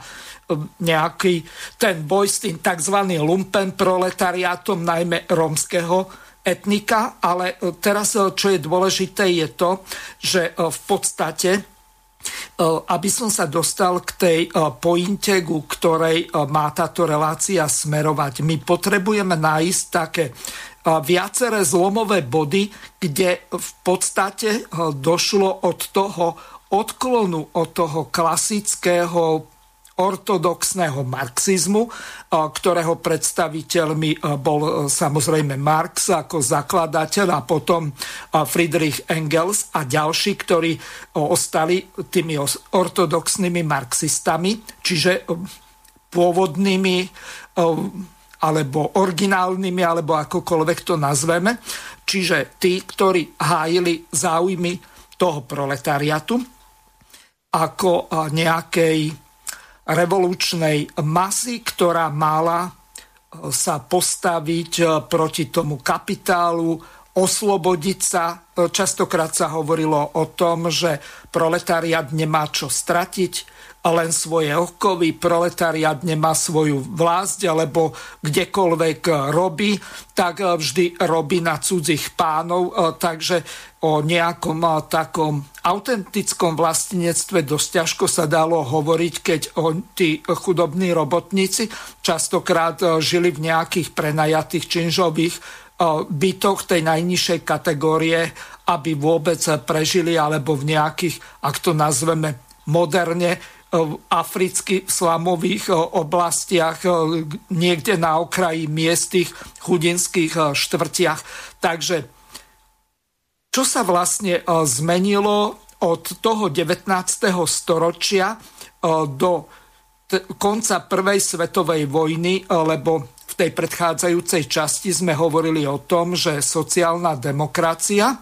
nejaký ten boj s tým tzv. lumpen proletariátom, najmä rómskeho etnika, ale teraz, čo je dôležité, je to, že v podstate aby som sa dostal k tej pointe, ku ktorej má táto relácia smerovať. My potrebujeme nájsť také viaceré zlomové body, kde v podstate došlo od toho odklonu od toho klasického ortodoxného marxizmu, ktorého predstaviteľmi bol samozrejme Marx ako zakladateľ a potom Friedrich Engels a ďalší, ktorí ostali tými ortodoxnými marxistami, čiže pôvodnými alebo originálnymi, alebo akokoľvek to nazveme. Čiže tí, ktorí hájili záujmy toho proletariatu ako nejakej revolučnej masy, ktorá mala e, sa postaviť e, proti tomu kapitálu, oslobodiť sa. E, častokrát sa hovorilo o tom, že proletariat nemá čo stratiť, len svoje okovy, proletariat nemá svoju vlast, alebo kdekoľvek robí, tak vždy robí na cudzích pánov, takže o nejakom takom autentickom vlastníctve dosť ťažko sa dalo hovoriť, keď tí chudobní robotníci častokrát žili v nejakých prenajatých činžových bytoch tej najnižšej kategórie, aby vôbec prežili, alebo v nejakých, ak to nazveme moderne, v afrických slamových oblastiach, niekde na okraji miestých chudinských štvrtiach. Takže čo sa vlastne zmenilo od toho 19. storočia do konca prvej svetovej vojny, lebo v tej predchádzajúcej časti sme hovorili o tom, že sociálna demokracia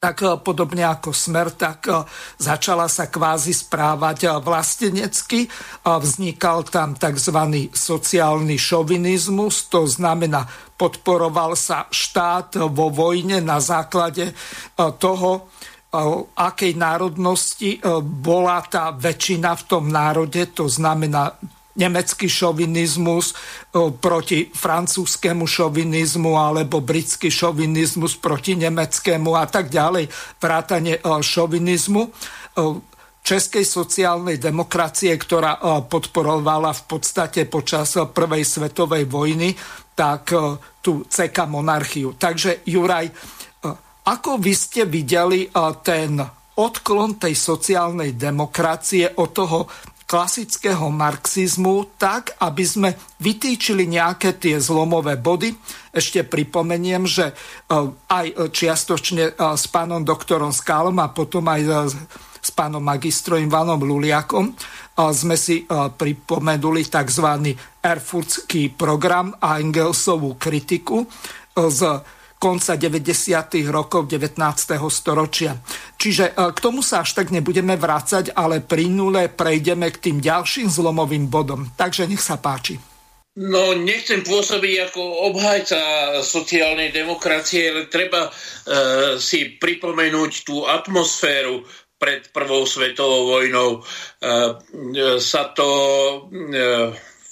tak e, podobne ako Smer, tak e, začala sa kvázi správať e, vlastenecky. Vznikal tam tzv. sociálny šovinizmus, to znamená, podporoval sa štát vo vojne na základe toho, akej národnosti bola tá väčšina v tom národe, to znamená nemecký šovinizmus e, proti francúzskému šovinizmu alebo britský šovinizmus proti nemeckému a tak ďalej, vrátanie e, šovinizmu e, českej sociálnej demokracie, ktorá podporovala v podstate počas prvej svetovej vojny, tak tú CK monarchiu. Takže Juraj, ako vy ste videli ten odklon tej sociálnej demokracie od toho klasického marxizmu tak, aby sme vytýčili nejaké tie zlomové body. Ešte pripomeniem, že e, aj čiastočne e, s pánom doktorom Skálom a potom aj e, s pánom magistrom Ivanom Luliakom sme si pripomenuli tzv. Erfurtský program a Engelsovú kritiku z konca 90. rokov 19. storočia. Čiže e, k tomu sa až tak nebudeme vrácať, ale nule prejdeme k tým ďalším zlomovým bodom. Takže nech sa páči. No, nechcem pôsobiť ako obhajca sociálnej demokracie, ale treba e, si pripomenúť tú atmosféru pred prvou svetovou vojnou. E, e, sa to e,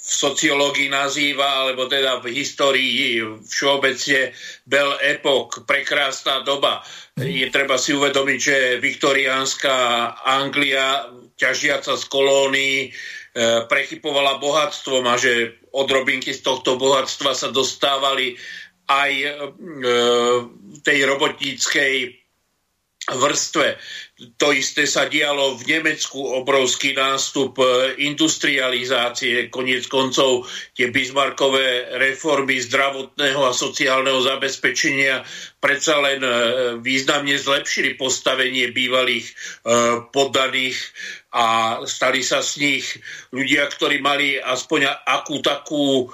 v sociológii nazýva, alebo teda v histórii všeobecne Bel Epoch, prekrásna doba. Je treba si uvedomiť, že viktoriánska Anglia, ťažiaca z kolónií, e, prechypovala bohatstvom a že odrobinky z tohto bohatstva sa dostávali aj e, tej robotníckej vrstve. To isté sa dialo v Nemecku, obrovský nástup e, industrializácie, koniec koncov tie Bismarckové reformy zdravotného a sociálneho zabezpečenia predsa len e, významne zlepšili postavenie bývalých e, poddaných a stali sa z nich ľudia, ktorí mali aspoň akú takú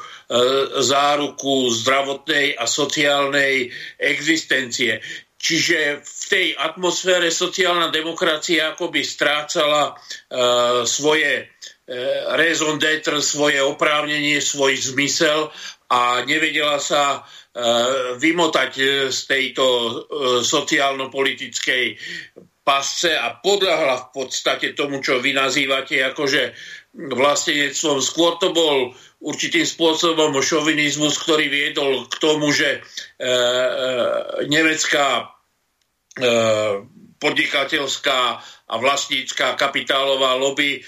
záruku zdravotnej a sociálnej existencie. Čiže v tej atmosfére sociálna demokracia akoby strácala uh, svoje uh, raison d'être, svoje oprávnenie, svoj zmysel a nevedela sa uh, vymotať z tejto uh, sociálno-politickej pasce a podľahla v podstate tomu, čo vy nazývate akože vlastenectvom. Skôr to bol určitým spôsobom šovinizmus, ktorý viedol k tomu, že e, e, nemecká e, podnikateľská a vlastnícká kapitálová lobby e,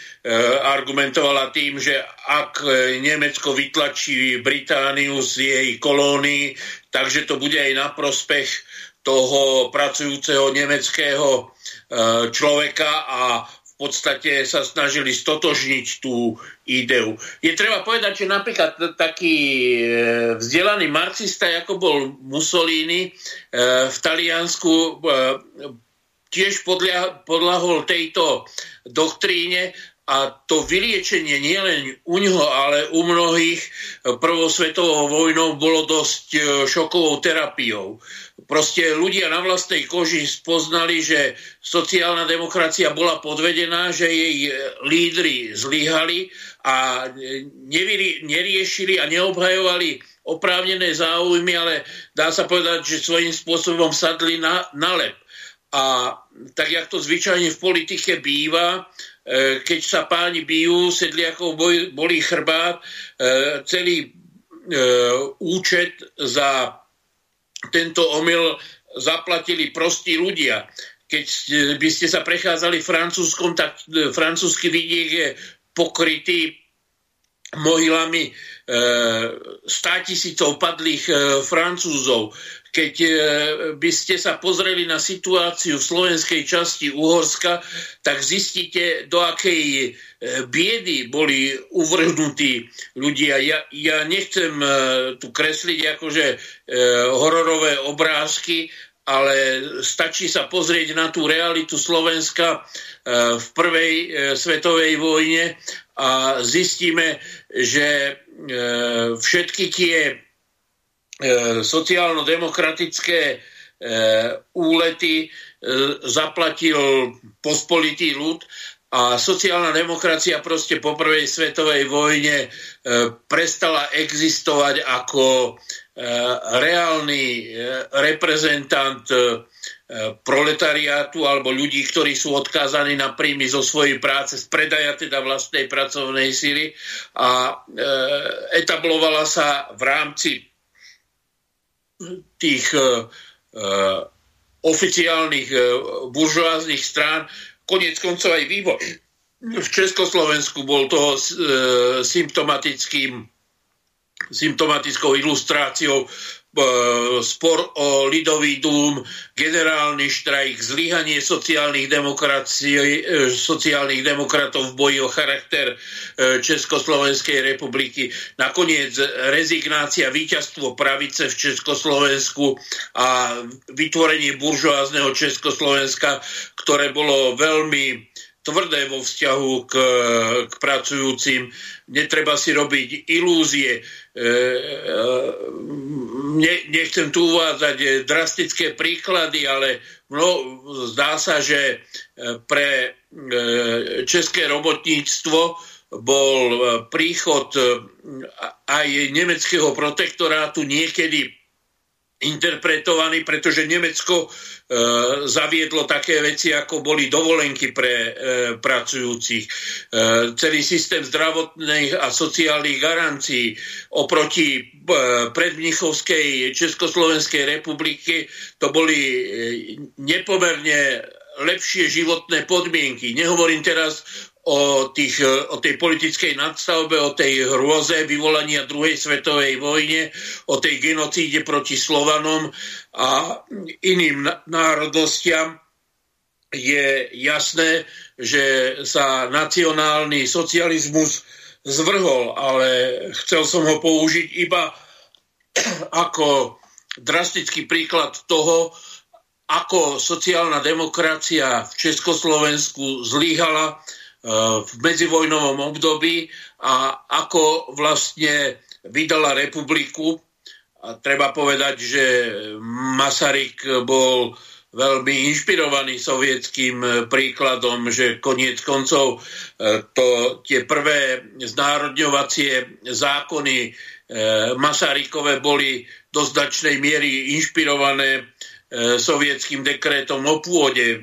argumentovala tým, že ak Nemecko vytlačí Britániu z jej kolónií, takže to bude aj na prospech toho pracujúceho nemeckého e, človeka a podstate sa snažili stotožniť tú ideu. Je treba povedať, že napríklad taký e, vzdelaný marxista, ako bol Mussolini e, v Taliansku, tiež podľahol tejto doktríne a to vyliečenie nielen u ňoho, ale u mnohých prvosvetovou vojnou bolo dosť šokovou terapiou proste ľudia na vlastnej koži spoznali, že sociálna demokracia bola podvedená, že jej lídry zlyhali a neriešili a neobhajovali oprávnené záujmy, ale dá sa povedať, že svojím spôsobom sadli na, na lep. A tak, jak to zvyčajne v politike býva, e, keď sa páni bijú, sedliakov boli chrbát, e, celý e, účet za tento omyl zaplatili prostí ľudia. Keď by ste sa prechádzali francúzskom, tak francúzsky vidiek je pokrytý mohylami e, 100 tisícov padlých francúzov. Keď e, by ste sa pozreli na situáciu slovenskej časti Uhorska, tak zistíte, do akej e, biedy boli uvrhnutí ľudia. Ja, ja nechcem e, tu kresliť akože hororové obrázky, ale stačí sa pozrieť na tú realitu Slovenska v prvej svetovej vojne a zistíme, že všetky tie sociálno-demokratické e, úlety e, zaplatil pospolitý ľud a sociálna demokracia proste po prvej svetovej vojne prestala existovať ako reálny reprezentant proletariátu alebo ľudí, ktorí sú odkázaní na príjmy zo svojej práce, z predaja teda vlastnej pracovnej síly a etablovala sa v rámci tých uh, oficiálnych uh, buržoáznych strán, konec koncov aj vývoj. V Československu bol toho symptomatickým symptomatickou ilustráciou spor o Lidový dům, generálny štrajk, zlyhanie sociálnych, e, sociálnych demokratov v boji o charakter e, Československej republiky, nakoniec rezignácia, víťazstvo pravice v Československu a vytvorenie buržoázneho Československa, ktoré bolo veľmi tvrdé vo vzťahu k, k pracujúcim. Netreba si robiť ilúzie. E, e, ne, nechcem tu uvádzať drastické príklady, ale no, zdá sa, že e, pre české robotníctvo bol príchod aj nemeckého protektorátu niekedy interpretovaný, pretože Nemecko e, zaviedlo také veci, ako boli dovolenky pre e, pracujúcich. E, celý systém zdravotných a sociálnych garancií oproti e, predmnichovskej Československej republiky to boli e, nepomerne lepšie životné podmienky. Nehovorím teraz o, tých, o tej politickej nadstavbe, o tej hrôze vyvolania druhej svetovej vojne, o tej genocíde proti Slovanom a iným národnostiam, je jasné, že sa nacionálny socializmus zvrhol, ale chcel som ho použiť iba [clears throat] ako drastický príklad toho, ako sociálna demokracia v Československu zlíhala v medzivojnovom období a ako vlastne vydala republiku. A treba povedať, že Masaryk bol veľmi inšpirovaný sovietským príkladom, že koniec koncov e, to, tie prvé znárodňovacie zákony e, Masarykové boli do značnej miery inšpirované sovietským dekrétom o pôde.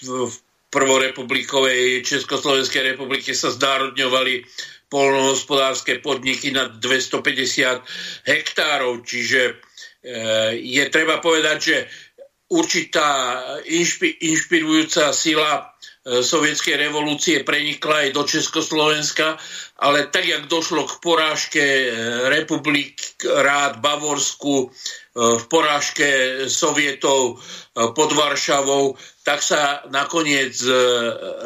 V prvorepublikovej Československej republike sa znárodňovali polnohospodárske podniky na 250 hektárov, čiže je treba povedať, že určitá inšpirujúca sila E, sovietskej revolúcie prenikla aj do Československa, ale tak, jak došlo k porážke e, republik rád Bavorsku, e, v porážke sovietov pod Varšavou, tak sa nakoniec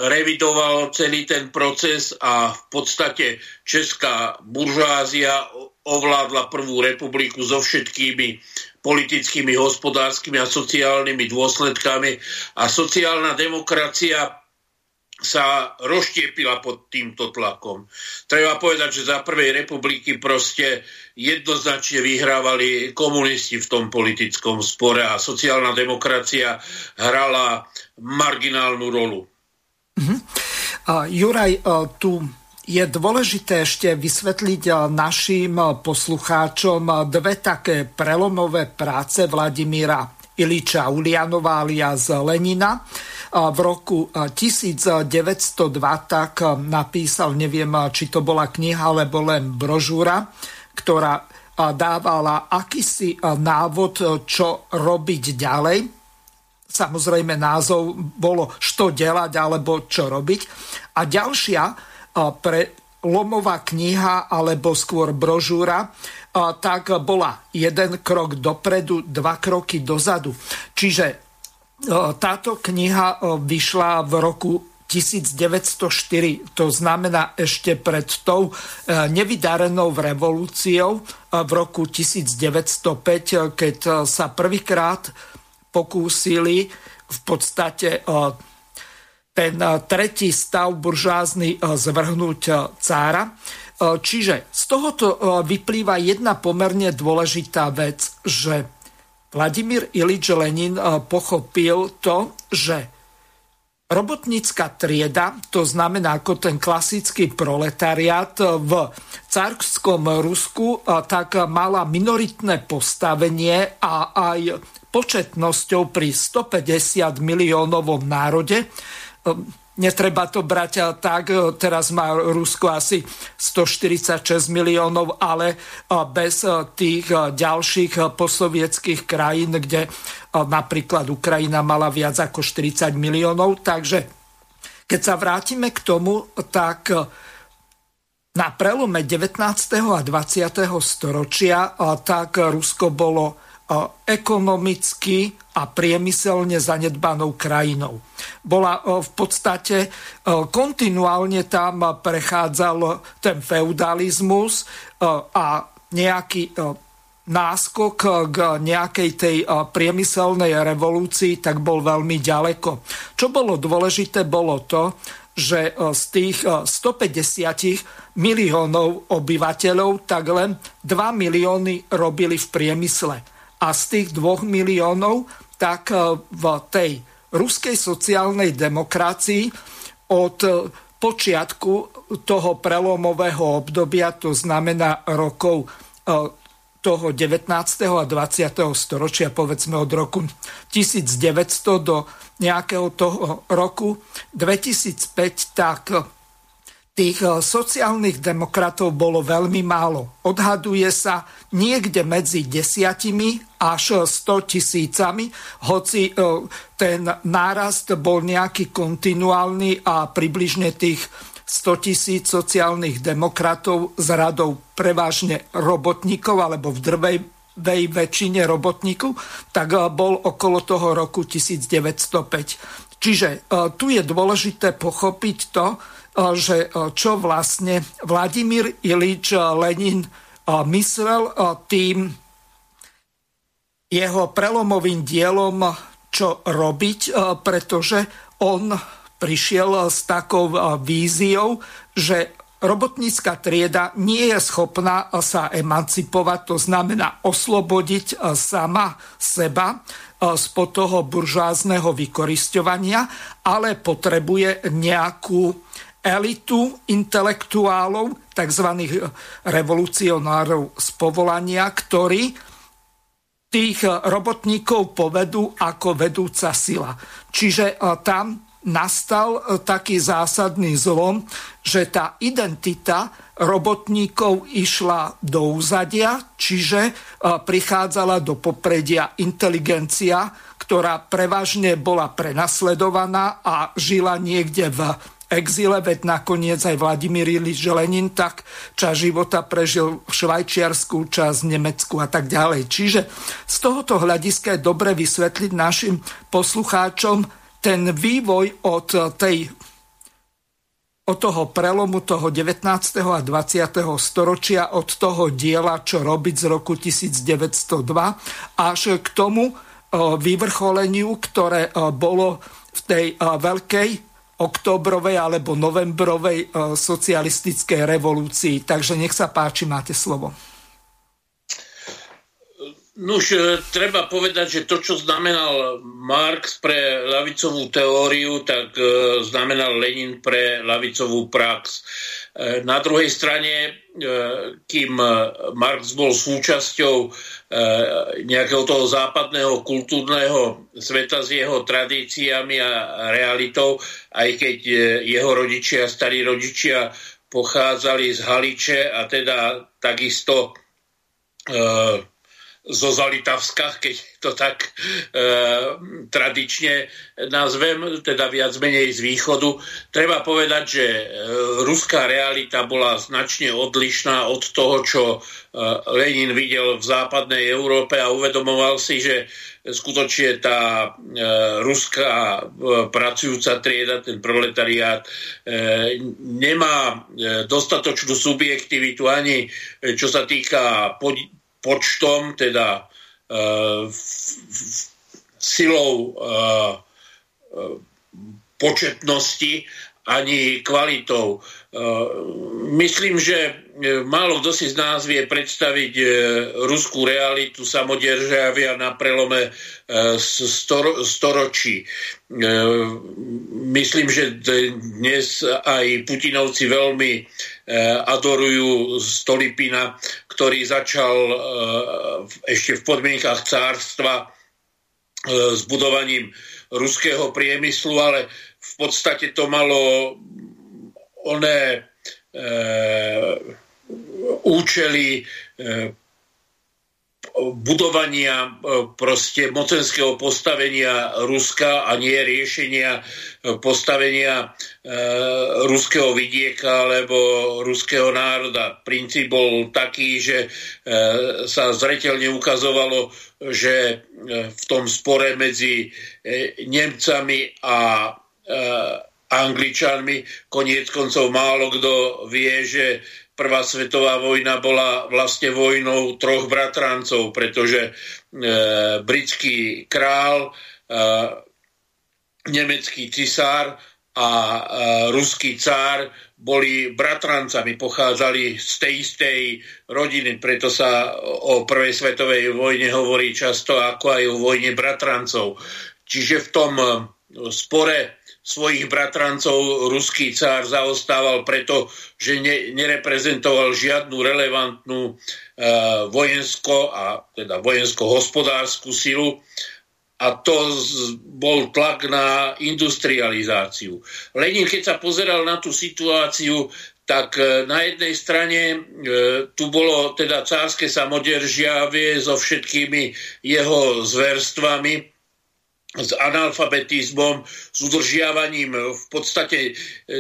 revidoval celý ten proces a v podstate česká buržázia ovládla prvú republiku so všetkými politickými, hospodárskymi a sociálnymi dôsledkami a sociálna demokracia sa rozštiepila pod týmto tlakom. Treba povedať, že za prvej republiky proste jednoznačne vyhrávali komunisti v tom politickom spore a sociálna demokracia hrala marginálnu rolu. Uh-huh. Uh, Juraj, uh, tu je dôležité ešte vysvetliť našim poslucháčom dve také prelomové práce Vladimíra Iliča Ulianova alias Lenina v roku 1902 tak napísal, neviem, či to bola kniha alebo len brožúra, ktorá dávala akýsi návod, čo robiť ďalej. Samozrejme názov bolo, čo delať alebo čo robiť. A ďalšia pre lomová kniha alebo skôr brožúra, tak bola jeden krok dopredu, dva kroky dozadu. Čiže táto kniha vyšla v roku 1904, to znamená ešte pred tou e, nevydarenou revolúciou v roku 1905, keď e, sa prvýkrát pokúsili v podstate ten tretí stav buržázny zvrhnúť cára. Čiže z tohoto vyplýva jedna pomerne dôležitá vec, že Vladimír Ilič Lenin eh, pochopil to, že robotnícka trieda, to znamená ako ten klasický proletariat eh, v carskom Rusku, eh, tak mala minoritné postavenie a aj početnosťou pri 150 miliónovom národe Netreba to brať tak, teraz má Rusko asi 146 miliónov, ale bez tých ďalších posovietských krajín, kde napríklad Ukrajina mala viac ako 40 miliónov. Takže keď sa vrátime k tomu, tak na prelome 19. a 20. storočia tak Rusko bolo ekonomicky a priemyselne zanedbanou krajinou. Bola v podstate kontinuálne tam prechádzal ten feudalizmus a nejaký náskok k nejakej tej priemyselnej revolúcii, tak bol veľmi ďaleko. Čo bolo dôležité, bolo to, že z tých 150 miliónov obyvateľov, tak len 2 milióny robili v priemysle a z tých dvoch miliónov, tak e, v tej ruskej sociálnej demokracii od e, počiatku toho prelomového obdobia, to znamená rokov e, toho 19. a 20. storočia, povedzme od roku 1900 do nejakého toho roku 2005, tak tých eh, sociálnych demokratov bolo veľmi málo. Odhaduje sa niekde medzi desiatimi až 100 tisícami, hoci eh, ten nárast bol nejaký kontinuálny a približne tých 100 tisíc sociálnych demokratov z radou prevažne robotníkov alebo v drvej väčšine robotníkov, tak eh, bol okolo toho roku 1905. Čiže tu je dôležité pochopiť to, že čo vlastne Vladimír Ilič Lenin myslel tým jeho prelomovým dielom, čo robiť, pretože on prišiel s takou víziou, že robotnícka trieda nie je schopná sa emancipovať, to znamená oslobodiť sama seba spod toho buržázneho vykoristovania, ale potrebuje nejakú elitu intelektuálov, tzv. revolucionárov z povolania, ktorí tých robotníkov povedú ako vedúca sila. Čiže tam nastal taký zásadný zlom, že tá identita robotníkov išla do úzadia, čiže prichádzala do popredia inteligencia, ktorá prevažne bola prenasledovaná a žila niekde v exile, veď nakoniec aj Vladimír Ilič Lenin tak čas života prežil v Švajčiarsku, čas v Nemecku a tak ďalej. Čiže z tohoto hľadiska je dobre vysvetliť našim poslucháčom ten vývoj od tej od toho prelomu toho 19. a 20. storočia, od toho diela, čo robiť z roku 1902, až k tomu vyvrcholeniu, ktoré bolo v tej veľkej oktobrovej alebo novembrovej e, socialistickej revolúcii. Takže nech sa páči, máte slovo. Nuž, e, treba povedať, že to, čo znamenal Marx pre lavicovú teóriu, tak e, znamenal Lenin pre lavicovú prax. Na druhej strane, kým Marx bol súčasťou Eh, nejakého toho západného kultúrneho sveta s jeho tradíciami a realitou, aj keď eh, jeho rodičia, starí rodičia pochádzali z Haliče a teda takisto e, zo Zalitavska, keď to tak e, tradične nazvem, teda viac menej z východu. Treba povedať, že e, ruská realita bola značne odlišná od toho, čo e, Lenin videl v západnej Európe a uvedomoval si, že skutočne tá e, ruská e, pracujúca trieda, ten proletariát, e, nemá e, dostatočnú subjektivitu ani e, čo sa týka pod, počtom, teda uh, silou uh, početnosti ani kvalitou. Eh, myslím, že eh, málo kto si z nás vie predstaviť eh, ruskú realitu samodržavia na prelome storočí. Myslím, že dnes aj Putinovci veľmi adorujú Stolipina, ktorý začal ešte v podmienkach cárstva s budovaním ruského priemyslu, ale v podstate to malo oné e, účely e, budovania e, proste mocenského postavenia Ruska a nie riešenia e, postavenia ruského vidieka alebo ruského národa. Princíp bol taký, že sa zretelne ukazovalo, že v tom spore medzi Nemcami a Angličanmi koniec koncov málo kto vie, že Prvá svetová vojna bola vlastne vojnou troch bratrancov, pretože e, britský král, e, nemecký cisár a e, ruský cár boli bratrancami, pochádzali z tej istej rodiny, preto sa o prvej svetovej vojne hovorí často ako aj o vojne bratrancov. Čiže v tom e, spore svojich bratrancov ruský cár zaostával preto, že ne, nereprezentoval žiadnu relevantnú e, vojensko a teda vojensko-hospodárskú silu a to z, bol tlak na industrializáciu. Lenin, keď sa pozeral na tú situáciu, tak e, na jednej strane e, tu bolo teda cárske samodržavie so všetkými jeho zverstvami, s analfabetizmom, s udržiavaním v podstate e,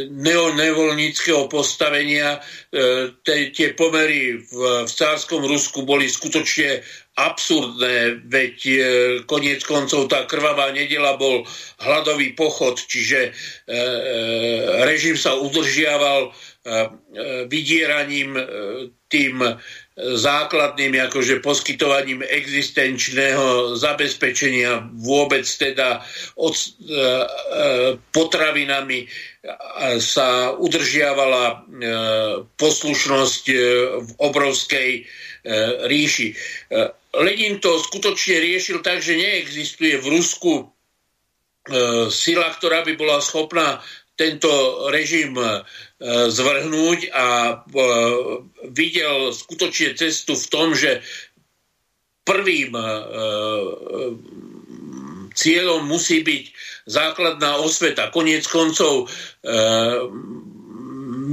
neonevolníckého postavenia. E, tie pomery v, v cárskom Rusku boli skutočne absurdné, veď e, koniec koncov tá krvavá nedela bol hladový pochod, čiže režim sa udržiaval vydieraním tým základným akože poskytovaním existenčného zabezpečenia vôbec teda od, e, e, potravinami sa udržiavala e, poslušnosť e, v obrovskej e, ríši. E, Lenin to skutočne riešil tak, že neexistuje v Rusku e, sila, ktorá by bola schopná tento režim e, zvrhnúť a e, videl skutočne cestu v tom, že prvým cieľom musí byť základná osveta. Koniec koncov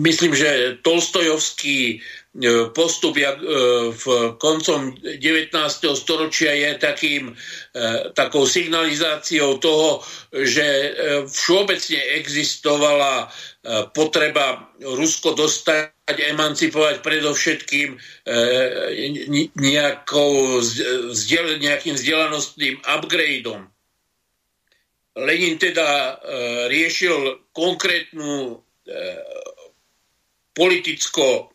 myslím, že Tolstojovský E, postup jak e, v koncom 19. storočia je takým, e, takou signalizáciou toho, že všeobecne existovala potreba Rusko dostať, emancipovať predovšetkým nejakou, nejakým vzdelanostným upgradeom. Lenin teda riešil konkrétnu politicko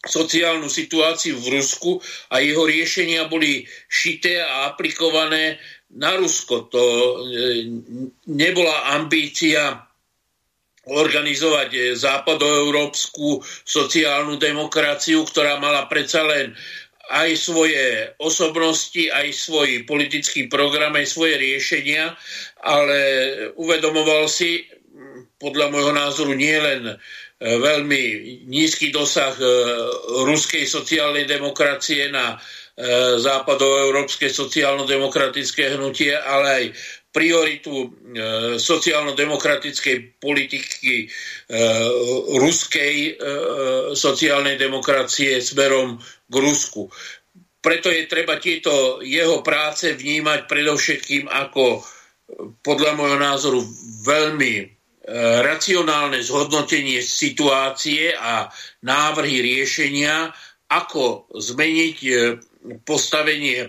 sociálnu situáciu v Rusku a jeho riešenia boli šité a aplikované na Rusko. To e, nebola ambícia organizovať e, západoeurópsku sociálnu demokraciu, ktorá mala predsa len aj svoje osobnosti, aj svoj politický program, aj svoje riešenia, ale uvedomoval si podľa môjho názoru nie len veľmi nízky dosah e, ruskej sociálnej demokracie na e, západoeurópske sociálno-demokratické hnutie, ale aj prioritu sociálno-demokratickej politiky ruskej sociálnej demokracie smerom k Rusku. Preto je treba tieto jeho práce vnímať predovšetkým ako podľa môjho názoru veľmi racionálne zhodnotenie situácie a návrhy riešenia, ako zmeniť e, postavenie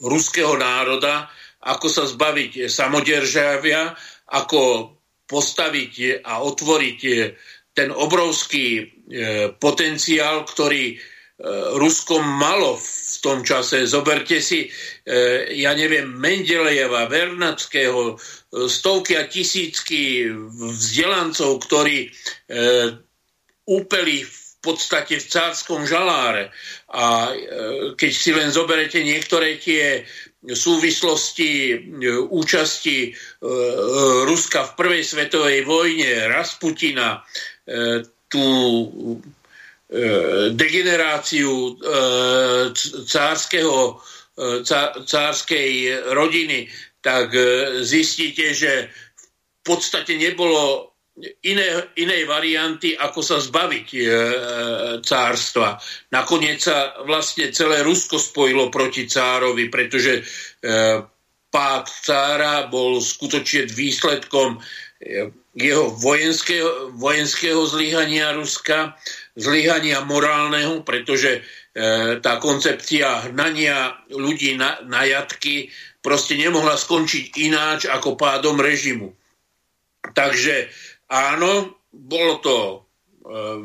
ruského národa, ako sa zbaviť samoderžavia, ako postaviť a otvoriť ten obrovský potenciál, ktorý Rusko malo v tom čase. Zoberte si, ja neviem, Mendelejeva, Vernackého, stovky a tisícky vzdelancov, ktorí úpeli v podstate v cárskom žaláre. A keď si len zoberete niektoré tie súvislosti účasti Ruska v prvej svetovej vojne, Rasputina, tú degeneráciu e, cárskeho, e, cárskej rodiny, tak e, zistíte, že v podstate nebolo iné, inej varianty, ako sa zbaviť e, cárstva. Nakoniec sa vlastne celé Rusko spojilo proti cárovi, pretože e, pád cára bol skutočne výsledkom e, jeho vojenského, vojenského zlyhania Ruska, zlyhania morálneho, pretože e, tá koncepcia hnania ľudí na, na jatky proste nemohla skončiť ináč ako pádom režimu. Takže áno, bolo to e,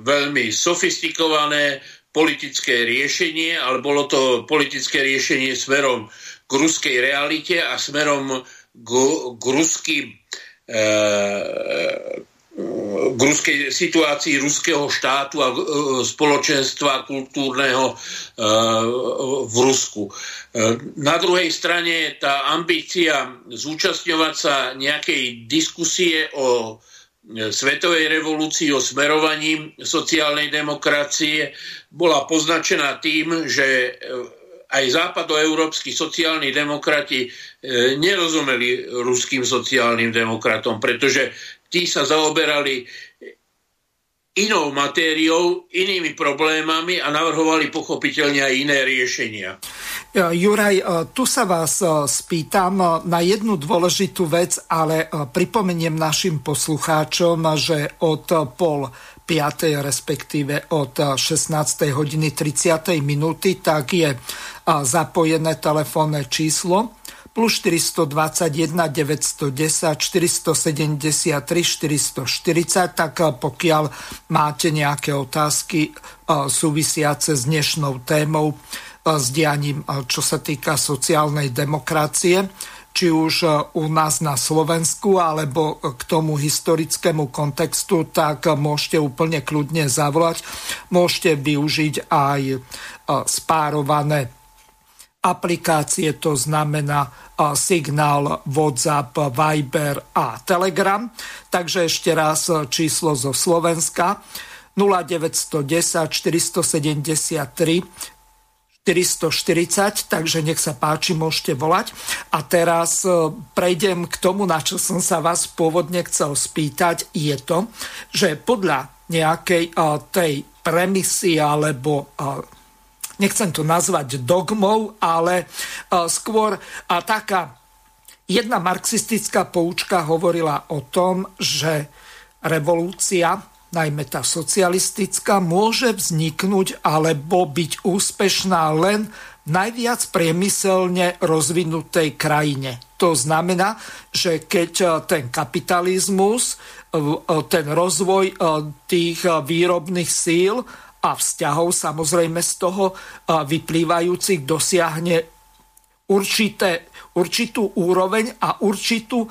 veľmi sofistikované politické riešenie, ale bolo to politické riešenie smerom k ruskej realite a smerom k, k ruským e, k ruskej situácii ruského štátu a e, spoločenstva kultúrneho e, v Rusku. Na druhej strane tá ambícia zúčastňovať sa nejakej diskusie o svetovej revolúcii, o smerovaní sociálnej demokracie bola poznačená tým, že aj západoeurópsky sociálni demokrati nerozumeli ruským sociálnym demokratom, pretože tí sa zaoberali inou matériou, inými problémami a navrhovali pochopiteľne aj iné riešenia. Juraj, tu sa vás spýtam na jednu dôležitú vec, ale pripomeniem našim poslucháčom, že od pol 5. respektíve od 16. hodiny 30. minúty, tak je zapojené telefónne číslo plus 421 910 473 440, tak eh, pokiaľ máte nejaké otázky eh, súvisiace s dnešnou témou, eh, s dianím, čo sa týka sociálnej demokracie, či už u nás na Slovensku, alebo k tomu historickému kontextu, tak môžete úplne kľudne zavolať. Môžete využiť aj spárované aplikácie, to znamená signál WhatsApp, Viber a Telegram. Takže ešte raz číslo zo Slovenska 0910 473 440 440, takže nech sa páči, môžete volať. A teraz e, prejdem k tomu, na čo som sa vás pôvodne chcel spýtať, je to, že podľa nejakej tej premisy alebo nechcem to nazvať dogmou, ale skôr taká jedna marxistická poučka hovorila o tom, že revolúcia najmä tá socialistická, môže vzniknúť alebo byť úspešná len najviac priemyselne rozvinutej krajine. To znamená, že keď e, ten kapitalizmus, e, e, ten rozvoj tých výrobných síl a vzťahov samozrejme z toho vyplývajúcich dosiahne určité, určitú úroveň a určitú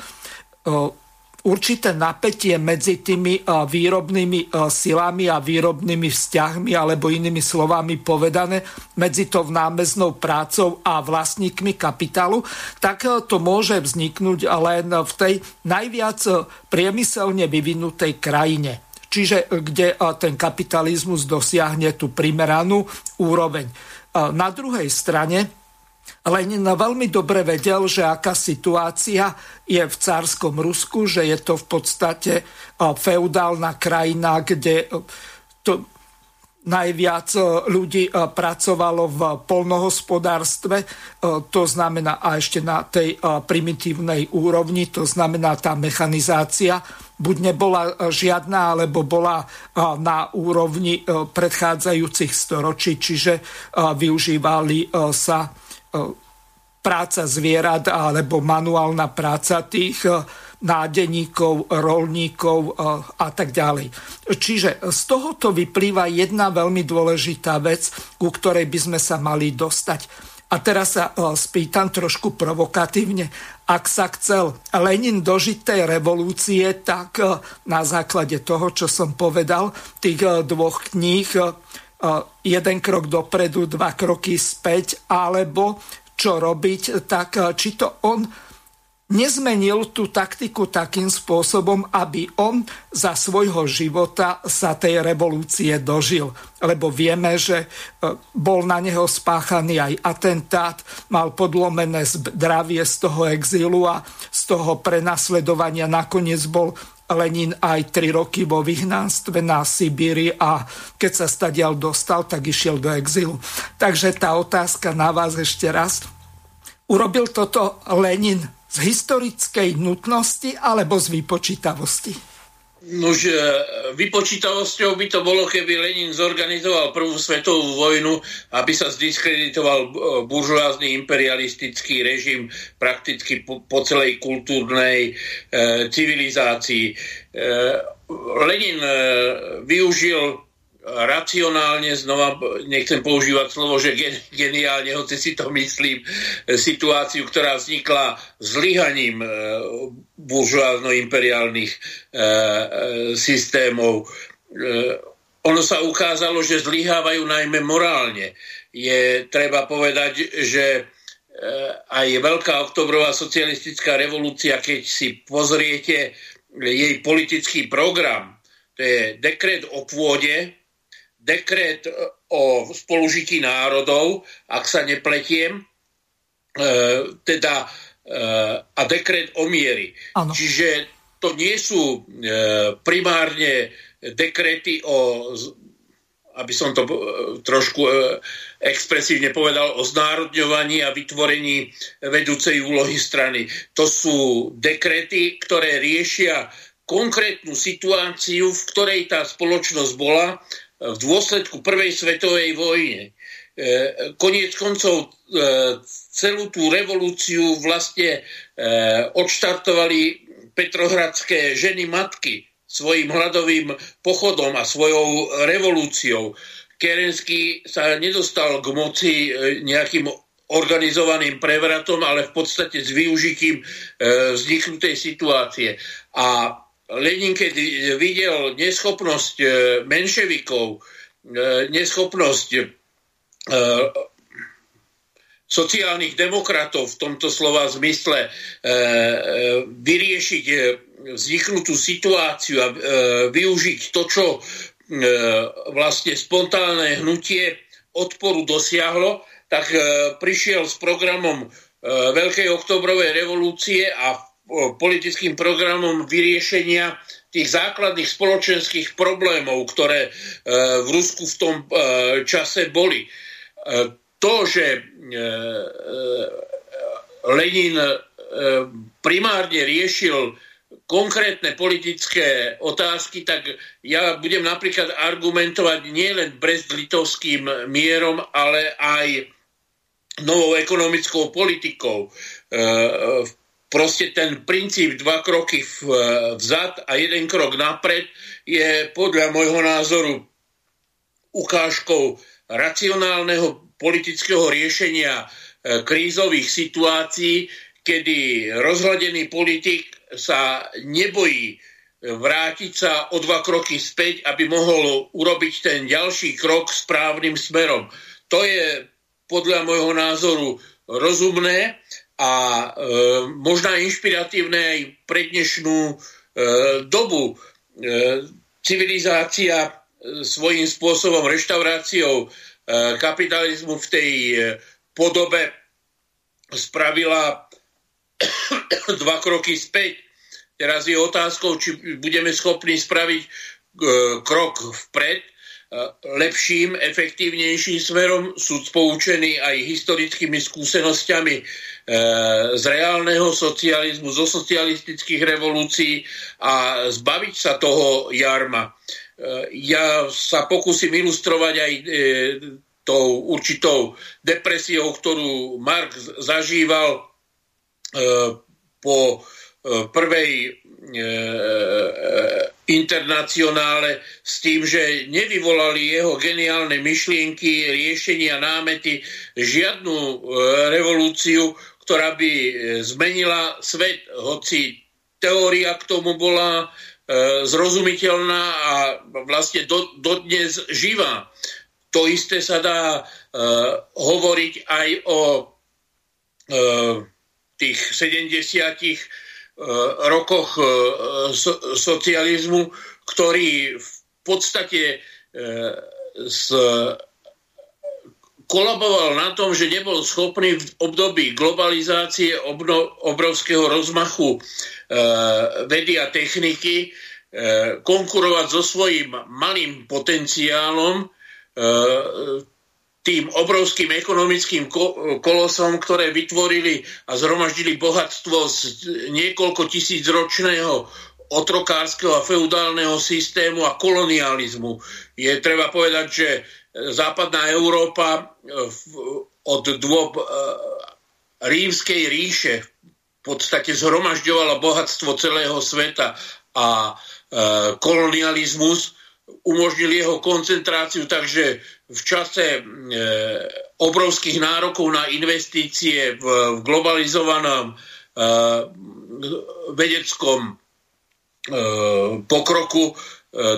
určité napätie medzi tými výrobnými silami a výrobnými vzťahmi, alebo inými slovami povedané, medzi tou námeznou prácou a vlastníkmi kapitálu, tak to môže vzniknúť len v tej najviac priemyselne vyvinutej krajine. Čiže kde ten kapitalizmus dosiahne tú primeranú úroveň. Na druhej strane Lenin veľmi dobre vedel, že aká situácia je v cárskom Rusku, že je to v podstate feudálna krajina, kde to najviac ľudí pracovalo v polnohospodárstve, to znamená a ešte na tej primitívnej úrovni, to znamená tá mechanizácia. Buď nebola žiadna, alebo bola na úrovni predchádzajúcich storočí, čiže využívali sa práca zvierat alebo manuálna práca tých e, nádeníkov, rolníkov e, a tak ďalej. Čiže z tohoto vyplýva jedna veľmi dôležitá vec, ku ktorej by sme sa mali dostať. A teraz sa e, spýtam trošku provokatívne. Ak sa chcel Lenin dožiť tej revolúcie, tak na základe toho, čo som povedal, tých dvoch kníh jeden krok dopredu, dva kroky späť, alebo čo robiť, tak či to on nezmenil tú taktiku takým spôsobom, aby on za svojho života sa tej revolúcie dožil. Lebo vieme, že e, bol na neho spáchaný aj atentát, mal podlomené zdravie z toho exílu a z toho prenasledovania nakoniec bol Lenin aj tri roky vo vyhnanstve na Sibíri a keď sa stadial dostal, tak išiel do exilu. Takže tá otázka na vás ešte raz. Urobil toto Lenin z historickej nutnosti alebo z vypočítavosti? Nož vypočítavosťou by to bolo, keby Lenin zorganizoval prvú svetovú vojnu, aby sa zdiskreditoval e, buržoázny imperialistický režim prakticky po, po celej kultúrnej e, civilizácii. E, Lenin e, využil racionálne, znova nechcem používať slovo, že geniálne, hoci si to myslím, situáciu, ktorá vznikla zlyhaním e, buržoázno-imperiálnych e, e, systémov. Ono sa ukázalo, že zlyhávajú najmä morálne. Je treba povedať, že aj Veľká oktobrová socialistická revolúcia, keď si pozriete jej politický program, to je dekret o pôde, dekret e, o spolužití národov, ak sa nepletiem, e, teda e, a dekret o miery. Ano. Čiže to nie sú primárne dekrety o aby som to trošku expresívne povedal, o znárodňovaní a vytvorení vedúcej úlohy strany. To sú dekrety, ktoré riešia konkrétnu situáciu, v ktorej tá spoločnosť bola v dôsledku prvej svetovej vojne. E, koniec koncov e, celú tú revolúciu vlastne e, odštartovali petrohradské ženy matky svojim hľadovým pochodom a svojou revolúciou. Kerenský sa nedostal k moci nejakým organizovaným prevratom, ale v podstate s využitím vzniknutej situácie. A Lenin, keď videl neschopnosť e, menševikov, e, neschopnosť e, sociálnych demokratov v tomto slova zmysle vyriešiť vzniknutú situáciu a využiť to, čo vlastne spontánne hnutie odporu dosiahlo, tak prišiel s programom Veľkej oktobrovej revolúcie a politickým programom vyriešenia tých základných spoločenských problémov, ktoré v Rusku v tom čase boli. To, že Lenin primárne riešil konkrétne politické otázky, tak ja budem napríklad argumentovať nielen brest-litovským mierom, ale aj novou ekonomickou politikou. E, proste ten princíp dva kroky vzad a jeden krok napred je podľa môjho názoru ukážkou racionálneho politického riešenia e, krízových situácií, kedy rozhľadený politik sa nebojí vrátiť sa o dva kroky späť, aby mohol urobiť ten ďalší krok správnym smerom. To je podľa môjho názoru rozumné a e, možná inšpiratívne aj pre dnešnú e, dobu. E, civilizácia e, svojím spôsobom reštauráciou e, kapitalizmu v tej e, podobe spravila [coughs] dva kroky späť. Teraz je otázkou, či budeme schopní spraviť e, krok vpred, lepším, efektívnejším smerom, sú poučení aj historickými skúsenosťami e, z reálneho socializmu, zo socialistických revolúcií a zbaviť sa toho jarma. Ja sa pokúsim ilustrovať aj tou určitou depresiou, ktorú Marx zažíval po prvej internacionále s tým, že nevyvolali jeho geniálne myšlienky, riešenia, námety, žiadnu revolúciu, ktorá by zmenila svet, hoci teória k tomu bola zrozumiteľná a vlastne do, dodnes živá. To isté sa dá hovoriť aj o tých 70 e, rokoch e, socializmu, ktorý v podstate s e, kolaboval na tom, že nebol schopný v období globalizácie obrovského rozmachu e, vedy a techniky e, konkurovať so svojím malým potenciálom tým obrovským ekonomickým kolosom, ktoré vytvorili a zhromaždili bohatstvo z niekoľko tisíc ročného otrokárskeho a feudálneho systému a kolonializmu. Je treba povedať, že západná Európa od dôb e, rímskej ríše v podstate zhromažďovala bohatstvo celého sveta a e, kolonializmus umožnil jeho koncentráciu, takže v čase e, obrovských nárokov na investície v, globalizovanom e, vedeckom e, pokroku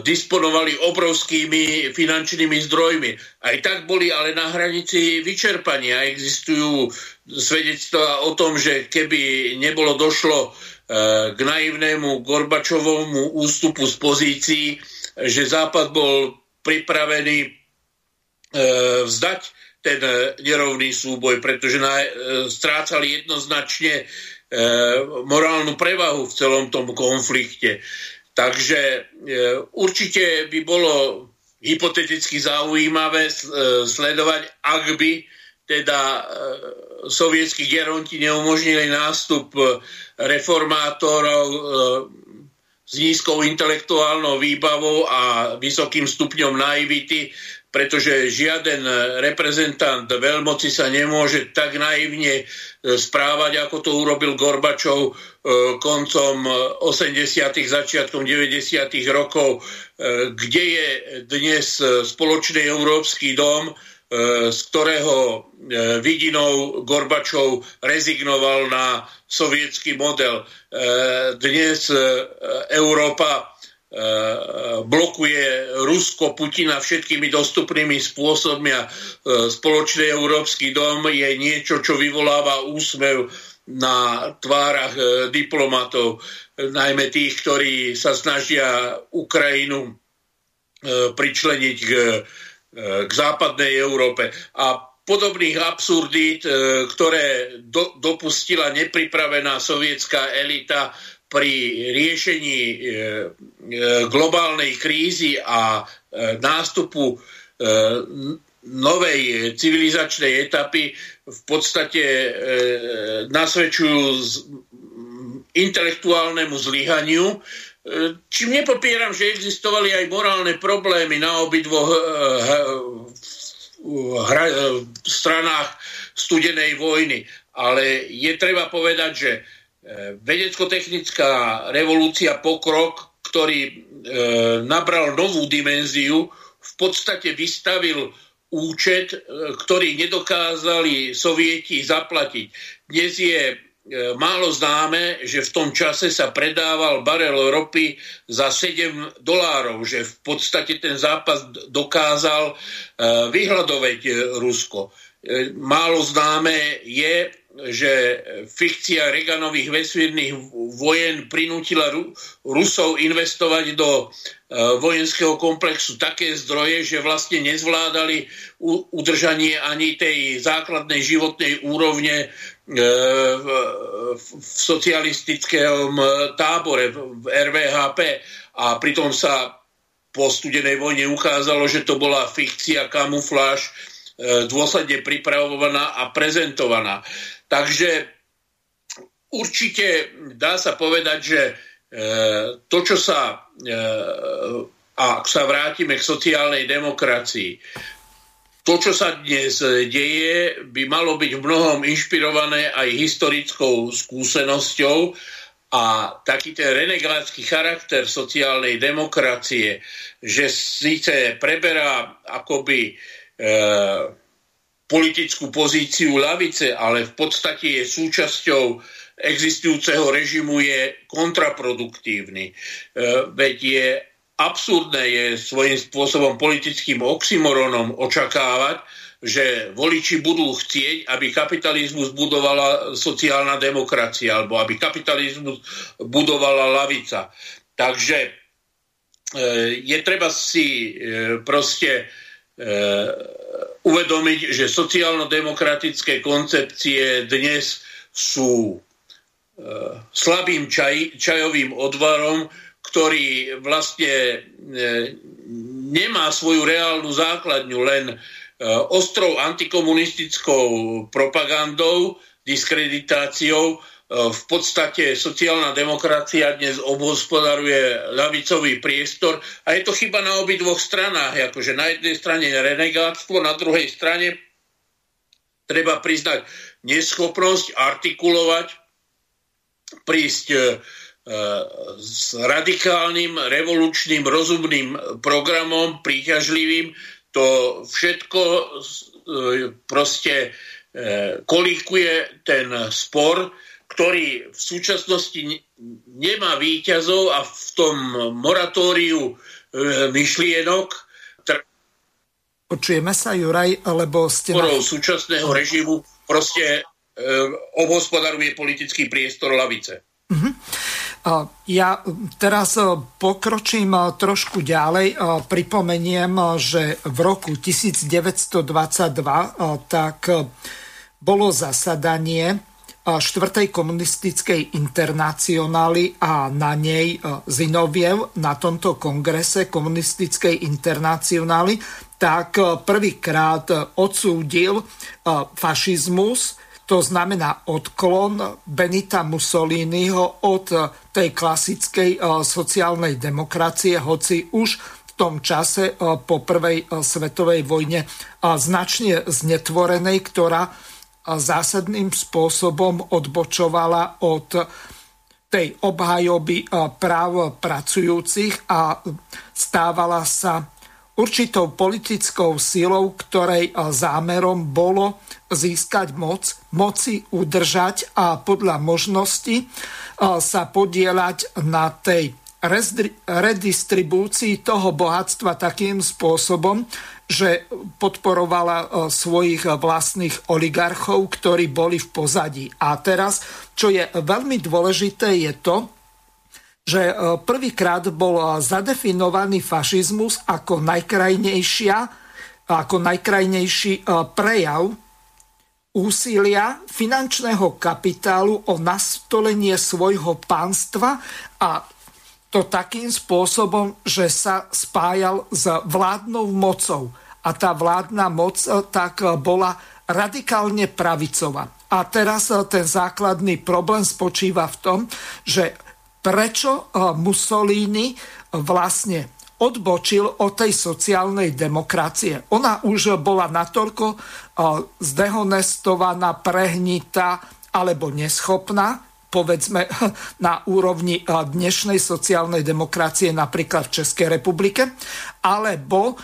disponovali obrovskými finančnými zdrojmi. Aj tak boli ale na hranici vyčerpania. Existujú svedectvá o tom, že keby nebolo došlo k naivnému Gorbačovomu ústupu z pozícií, že Západ bol pripravený vzdať ten e, nerovný súboj, pretože na, e, strácali jednoznačne e, morálnu prevahu v celom tom konflikte. Takže e, určite by bolo hypoteticky zaujímavé e, sledovať, ak by teda e, sovietskí geronti neumožnili nástup e, reformátorov e, s nízkou intelektuálnou výbavou a vysokým stupňom naivity, pretože žiaden reprezentant veľmoci sa nemôže tak naivne e, správať, ako to urobil Gorbačov e, koncom 80. začiatkom 90. rokov, e, kde je dnes spoločný Európsky dom, z ktorého vidinou Gorbačov rezignoval na sovietský model. E, dnes e, Európa e, blokuje Rusko, Putina všetkými dostupnými spôsobmi a spoločný Európsky dom je niečo, čo vyvoláva úsmev na tvárach diplomatov, najmä tých, ktorí sa snažia Ukrajinu pričleniť k, k západnej Európe. A podobných absurdít, ktoré do, dopustila nepripravená sovietská elita pri riešení globálnej krízy a nástupu novej civilizačnej etapy v podstate e, nasvedčujú intelektuálnemu zlyhaniu, e, čím nepopieram, že existovali aj morálne problémy na obidvoch e, e, stranách studenej vojny. Ale je treba povedať, že e, vedecko-technická revolúcia, pokrok, ktorý e, nabral novú dimenziu, v podstate vystavil účet, e, ktorý nedokázali sovieti zaplatiť. Dnes je e, málo známe, že v tom čase sa predával barel ropy za 7 dolárov, že v podstate ten zápas dokázal e, vyhľadoveť Rusko. Málo známe je, že fikcia Reaganových vesmírnych vojen prinútila Rusov investovať do E, vojenského komplexu také zdroje, že vlastne nezvládali udržanie ani tej základnej životnej úrovne e, v socialistickom tábore, v RVHP. A pritom sa po studenej vojne ukázalo, že to bola fikcia, kamufláž, e, dôsledne pripravovaná a prezentovaná. Takže určite dá sa povedať, že to, čo sa E, ak sa vrátime k sociálnej demokracii, to, čo sa dnes deje, by malo byť v mnohom inšpirované aj historickou skúsenosťou a taký ten renegátsky charakter sociálnej demokracie, že síce preberá akoby e, politickú pozíciu lavice, ale v podstate je súčasťou existujúceho režimu je kontraproduktívny. E, veď je absurdné, je svojím spôsobom politickým oxymoronom očakávať, že voliči budú chcieť, aby kapitalizmus budovala sociálna demokracia alebo aby kapitalizmus budovala lavica. Takže e, je treba si e, proste uvedomiť, že sociálno-demokratické koncepcie dnes sú E, slabým čaj, čajovým odvarom, ktorý vlastne e, nemá svoju reálnu základňu, len ostrou antikomunistickou propagandou, diskreditáciou. V podstate sociálna demokracia dnes obhospodaruje ľavicový priestor a je to chyba na obidvoch stranách. Akože na jednej strane renegáctvo, na druhej strane treba priznať neschopnosť artikulovať prísť e, e, s radikálnym, revolučným, rozumným programom, príťažlivým, to všetko e, proste kolikuje ten spor, ktorý v súčasnosti nemá výťazov a v tom moratóriu myšlienok Počujeme sa, Juraj, lebo ste... Na... súčasného režimu proste Ehm, obhospodaruje politický priestor lavice. Uh-huh. Ja teraz e, pokročím e, trošku ďalej. E, pripomeniem, že v roku 1922 tak bolo zasadanie 4. komunistickej internacionály a na nej Zinoviev na tomto kongrese komunistickej internacionály tak prvýkrát odsúdil fašizmus to znamená odklon Benita Mussoliniho od tej klasickej e, sociálnej demokracie, hoci už v tom čase e, po prvej e, svetovej vojne značne znetvorenej, ktorá zásadným spôsobom odbočovala od tej obhajoby práv pracujúcich a stávala sa určitou politickou silou, ktorej zámerom bolo získať moc, moci udržať a podľa možnosti sa podielať na tej redistribúcii toho bohatstva takým spôsobom, že podporovala svojich vlastných oligarchov, ktorí boli v pozadí. A teraz, čo je veľmi dôležité, je to, že prvýkrát bol zadefinovaný fašizmus ako najkrajnejšia ako najkrajnejší prejav úsilia finančného kapitálu o nastolenie svojho pánstva a to takým spôsobom, že sa spájal s vládnou mocou. A tá vládna moc e, tak e, bola radikálne pravicová. A teraz e, ten základný problém spočíva v tom, že prečo Mussolini vlastne odbočil od tej sociálnej demokracie. Ona už bola natoľko zdehonestovaná, prehnitá alebo neschopná, povedzme [laughs] na úrovni dnešnej sociálnej demokracie napríklad v Českej republike, alebo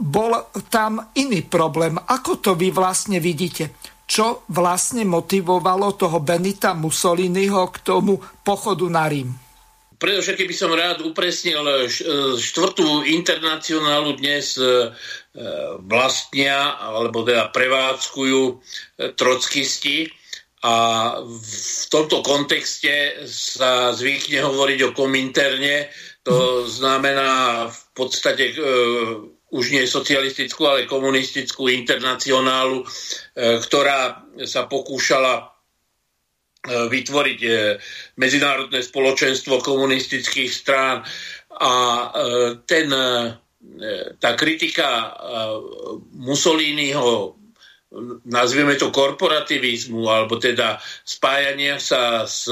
bol tam iný problém. Ako to vy vlastne vidíte? Čo vlastne motivovalo toho Benita Mussoliniho k tomu pochodu na Rím? Predovšetkým by som rád upresnil štvrtú internacionálu dnes vlastnia, alebo teda prevádzkujú trockisti a v tomto kontexte sa zvykne hovoriť o kominterne, to znamená v podstate e, už nie socialistickú, ale komunistickú internacionálu, e, ktorá sa pokúšala e, vytvoriť e, medzinárodné spoločenstvo komunistických strán. A e, ten, tá kritika Mussoliniho nazvieme to korporativizmu, alebo teda spájania sa s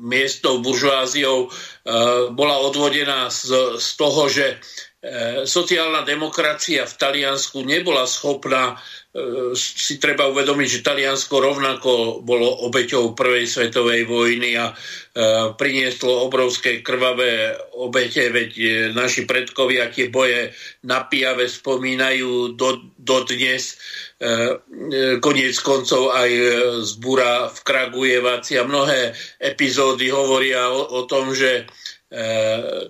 miestnou buržoáziou, e, bola odvodená z, z toho, že sociálna demokracia v Taliansku nebola schopná E, si treba uvedomiť, že Taliansko rovnako bolo obeťou Prvej svetovej vojny a e, prinieslo obrovské krvavé obete, veď naši predkovia tie boje na Pijave spomínajú do, dodnes. Koniec koncov aj zbúra v Kragujevaci a mnohé epizódy hovoria o, o tom, že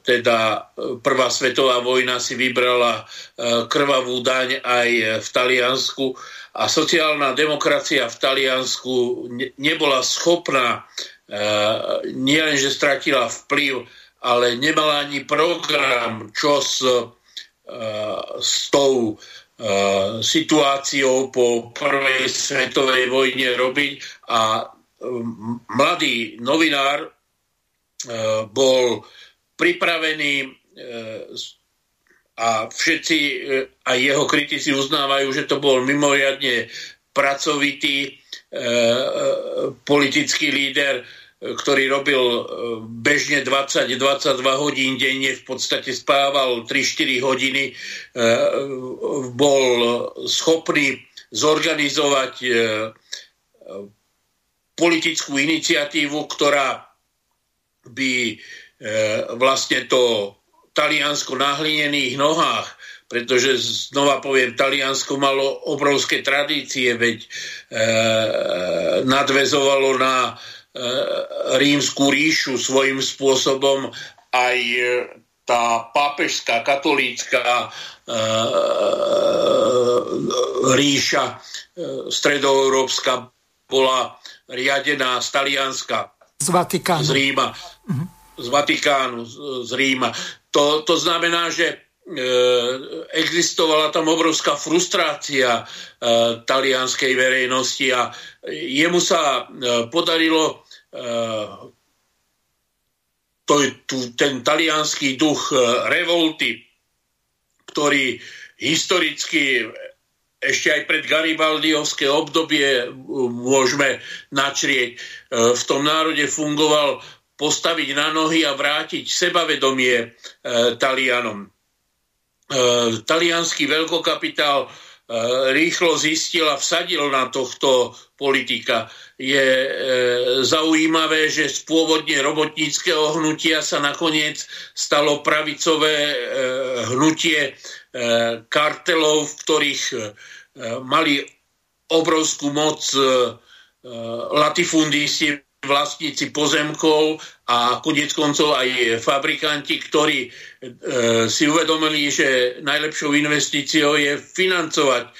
teda prvá svetová vojna si vybrala krvavú daň aj v Taliansku. A sociálna demokracia v Taliansku nebola schopná, nielenže stratila vplyv, ale nemala ani program, čo s, s tou situáciou po prvej svetovej vojne robiť. A mladý novinár E, bol pripravený e, a všetci e, aj jeho kritici uznávajú, že to bol mimoriadne pracovitý politický líder, ktorý robil bežne 20-22 hodín denne, v podstate spával 3-4 hodiny, bol schopný zorganizovať politickú iniciatívu, ktorá by e, vlastne to Taliansko na hlinených nohách, pretože znova poviem, Taliansko malo obrovské tradície, veď e, nadvezovalo na e, rímskú ríšu svojím spôsobom aj e, tá pápežská katolícka e, ríša e, stredoeurópska bola riadená z Talianska z Vatikánu. Z Ríma. Uh-huh. Z Vatikánu, z, z Ríma. To, to znamená, že e, existovala tam obrovská frustrácia e, talianskej verejnosti a jemu sa e, podarilo e, to, tu, ten talianský duch revolty, ktorý historicky ešte aj pred Garibaldiovské obdobie môžeme načrieť. E, v tom národe fungoval postaviť na nohy a vrátiť sebavedomie e, Talianom. E, talianský veľkokapitál rýchlo zistil a vsadil na tohto politika. Je zaujímavé, že z pôvodne robotníckého hnutia sa nakoniec stalo pravicové hnutie kartelov, v ktorých e, mali obrovskú moc e, latifundisti, vlastníci pozemkov a konec koncov aj fabrikanti, ktorí si uvedomili, že najlepšou investíciou je financovať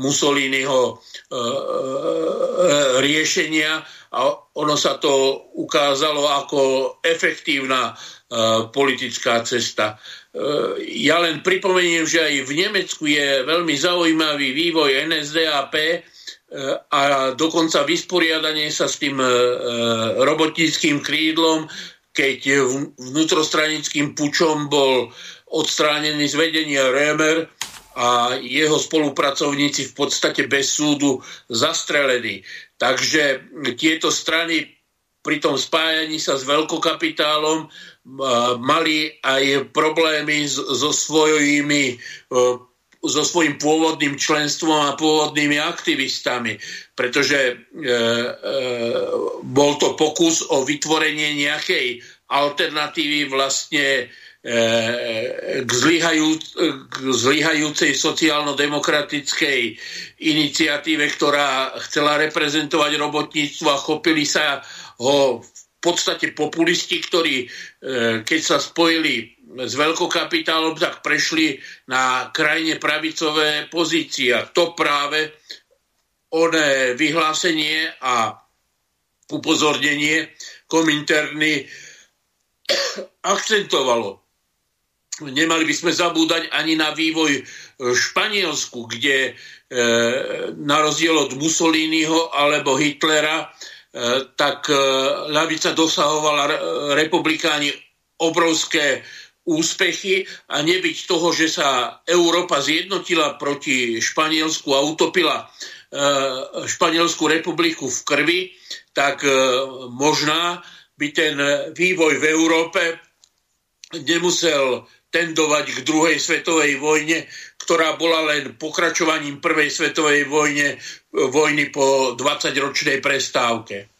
Mussoliniho riešenia a ono sa to ukázalo ako efektívna politická cesta. Ja len pripomeniem, že aj v Nemecku je veľmi zaujímavý vývoj NSDAP a dokonca vysporiadanie sa s tým robotníckým krídlom, keď vnútrostranickým pučom bol odstránený z vedenia Rémer a jeho spolupracovníci v podstate bez súdu zastrelení. Takže tieto strany pri tom spájaní sa s veľkokapitálom mali aj problémy so svojimi so svojím pôvodným členstvom a pôvodnými aktivistami, pretože e, e, bol to pokus o vytvorenie nejakej alternatívy vlastne k, zlyhajú, k zlyhajúcej sociálno-demokratickej iniciatíve, ktorá chcela reprezentovať robotníctvo a chopili sa ho v podstate populisti, ktorí e, keď sa spojili s veľkokapitálom, tak prešli na krajne pravicové pozície. A to práve oné vyhlásenie a upozornenie Kominterny [coughs] akcentovalo nemali by sme zabúdať ani na vývoj v Španielsku, kde e, na rozdiel od Mussoliniho alebo Hitlera, tak e, ľavica dosahovala republikáni obrovské úspechy a nebyť toho, že sa Európa zjednotila proti Španielsku a utopila Španielskú republiku v krvi, tak možná by ten vývoj v Európe nemusel tendovať k druhej svetovej vojne, ktorá bola len pokračovaním prvej svetovej vojne, vojny po 20-ročnej prestávke.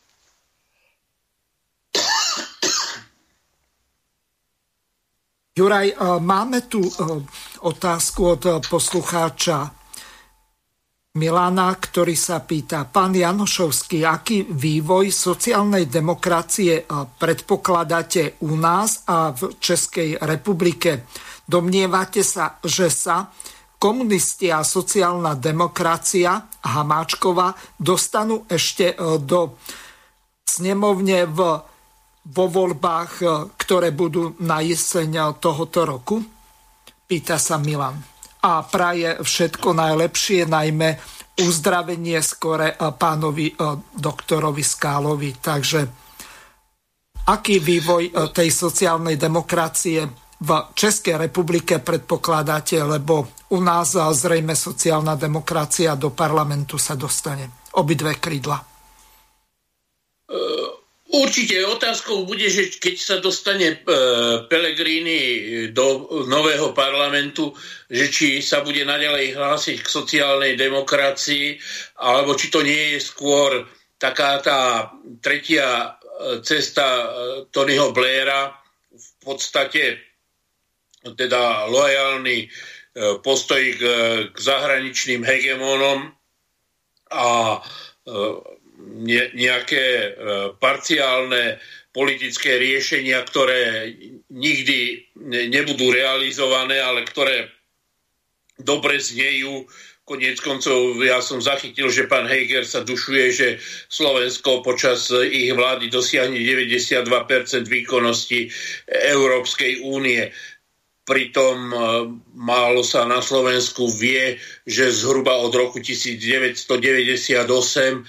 Juraj, máme tu otázku od poslucháča Milana, ktorý sa pýta, pán Janošovský, aký vývoj sociálnej demokracie eh, predpokladáte u nás a v Českej republike? Domnievate sa, že sa komunisti a sociálna demokracia Hamáčkova dostanú ešte eh, do snemovne v, vo voľbách, eh, ktoré budú na jeseň tohoto roku? Pýta sa Milan a praje všetko najlepšie, najmä uzdravenie skore pánovi doktorovi Skálovi. Takže aký vývoj tej sociálnej demokracie v Českej republike predpokladáte, lebo u nás zrejme sociálna demokracia do parlamentu sa dostane. Obidve krídla. Určite otázkou bude, že keď sa dostane e, Pelegrini do nového parlamentu, že či sa bude naďalej hlásiť k sociálnej demokracii, alebo či to nie je skôr taká tá tretia e, cesta e, Tonyho Blaira, v podstate teda lojálny postoj k, k zahraničným hegemónom a ne, nejaké e, parciálne politické riešenia, ktoré nikdy ne, nebudú realizované, ale ktoré dobre znejú. Konec koncov ja som zachytil, že pán Heger sa dušuje, že Slovensko počas ich vlády dosiahne 92% výkonnosti Európskej únie. Pritom e, málo sa na Slovensku vie, že zhruba od roku 1998 e,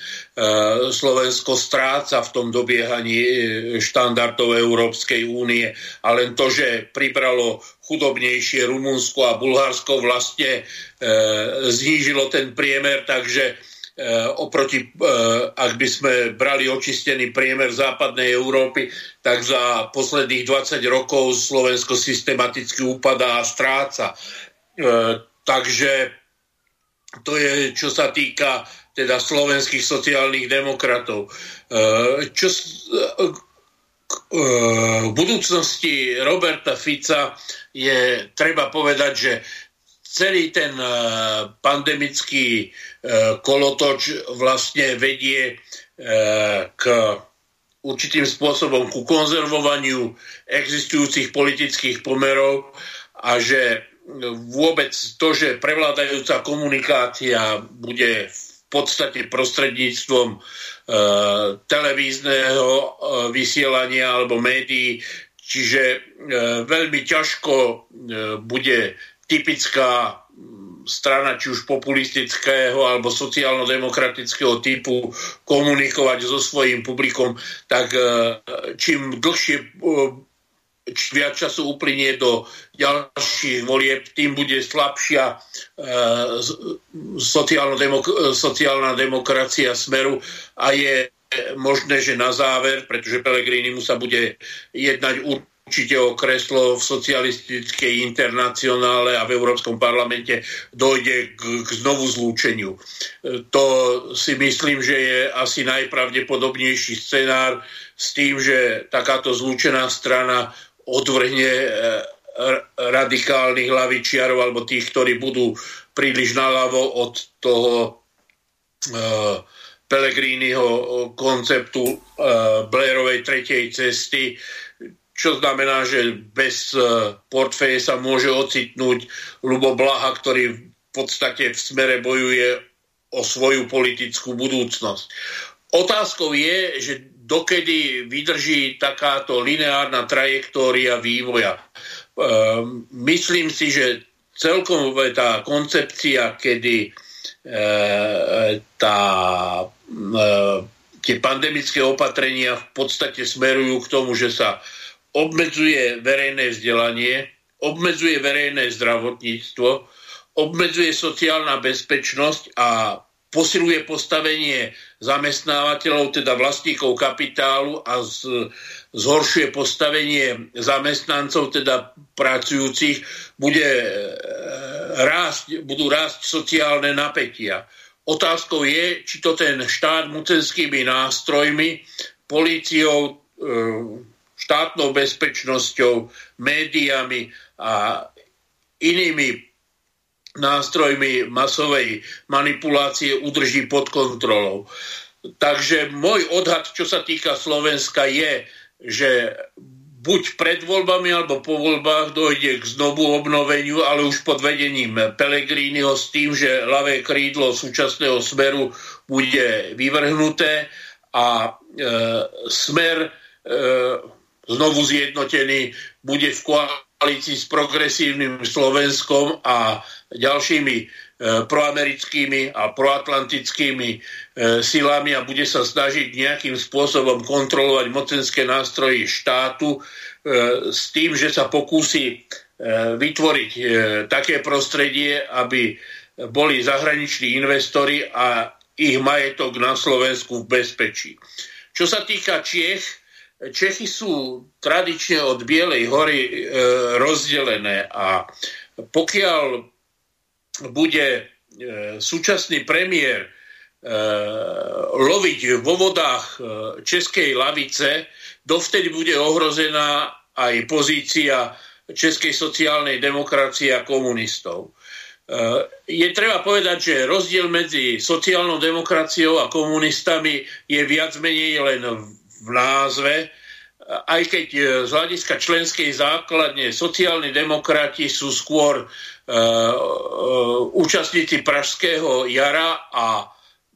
Slovensko stráca v tom dobiehaní e, štandardov Európskej únie. A len to, že pribralo chudobnejšie Rumunsko a Bulharsko vlastne znížilo ten priemer, takže oproti, eh, ak by sme brali očistený priemer západnej Európy, tak za posledných 20 rokov Slovensko systematicky upadá a stráca. Eh, takže to je, čo sa týka teda slovenských sociálnych demokratov. Čo v budúcnosti Roberta Fica je treba povedať, že celý ten eh, pandemický eh, kolotoč vlastne vedie eh, k určitým spôsobom ku konzervovaniu existujúcich politických pomerov a že vôbec to, že prevládajúca komunikácia bude v podstate prostredníctvom e, televízneho e, vysielania alebo médií, čiže e, veľmi ťažko e, bude typická strana, či už populistického alebo sociálno-demokratického typu komunikovať so svojím publikom, tak e, čím dlhšie e, či viac času uplynie do ďalších volieb, tým bude slabšia e, sociálna demokracia smeru. A je možné, že na záver, pretože Pelegrini mu sa bude jednať určite o kreslo v socialistickej internacionále a v Európskom parlamente dojde k, k znovu zlúčeniu. To si myslím, že je asi najpravdepodobnejší scenár s tým, že takáto zlúčená strana odvrhne e, radikálnych hlavičiarov alebo tých, ktorí budú príliš naľavo od toho uh, Pellegriniho konceptu uh, Blairovej tretej cesty, čo znamená, že bez uh, portfeje sa môže ocitnúť Lubo Blaha, ktorý v podstate v smere bojuje o svoju politickú budúcnosť. Otázkou je, že dokedy vydrží takáto lineárna trajektória vývoja. Ehm, myslím si, že celkom tá koncepcia, kedy e, tá, e, tie pandemické opatrenia v podstate smerujú k tomu, že sa obmedzuje verejné vzdelanie, obmedzuje verejné zdravotníctvo, obmedzuje sociálna bezpečnosť a posiluje postavenie zamestnávateľov, teda vlastníkov kapitálu a z, zhoršuje postavenie zamestnancov, teda pracujúcich, bude e, rásť, budú rásť sociálne napätia. Otázkou je, či to ten štát mocenskými nástrojmi, políciou, e, štátnou bezpečnosťou, médiami a inými nástrojmi masovej manipulácie udrží pod kontrolou. Takže môj odhad, čo sa týka Slovenska, je, že buď pred voľbami alebo po voľbách dojde k znovu obnoveniu, ale už pod vedením Pelegrínyho s tým, že ľavé krídlo súčasného smeru bude vyvrhnuté a e, smer e, znovu zjednotený bude v koalícii s progresívnym Slovenskom a ďalšími e, proamerickými a proatlantickými e, silami a bude sa snažiť nejakým spôsobom kontrolovať mocenské nástroje štátu e, s tým, že sa pokúsi vytvoriť také prostredie, aby boli zahraniční investori a ich majetok na Slovensku v bezpečí. Čo sa týka Čiech, Čechy sú tradične od Bielej hory e, rozdelené a pokiaľ bude e, súčasný premiér e, loviť vo vodách e, Českej lavice, dovtedy bude ohrozená aj pozícia Českej sociálnej demokracie a komunistov. Je treba povedať, že rozdiel medzi sociálnou demokraciou a komunistami je viac menej len v názve, aj keď z hľadiska členskej základne sociálni demokrati sú skôr Eh, eh, účastníci Pražského jara a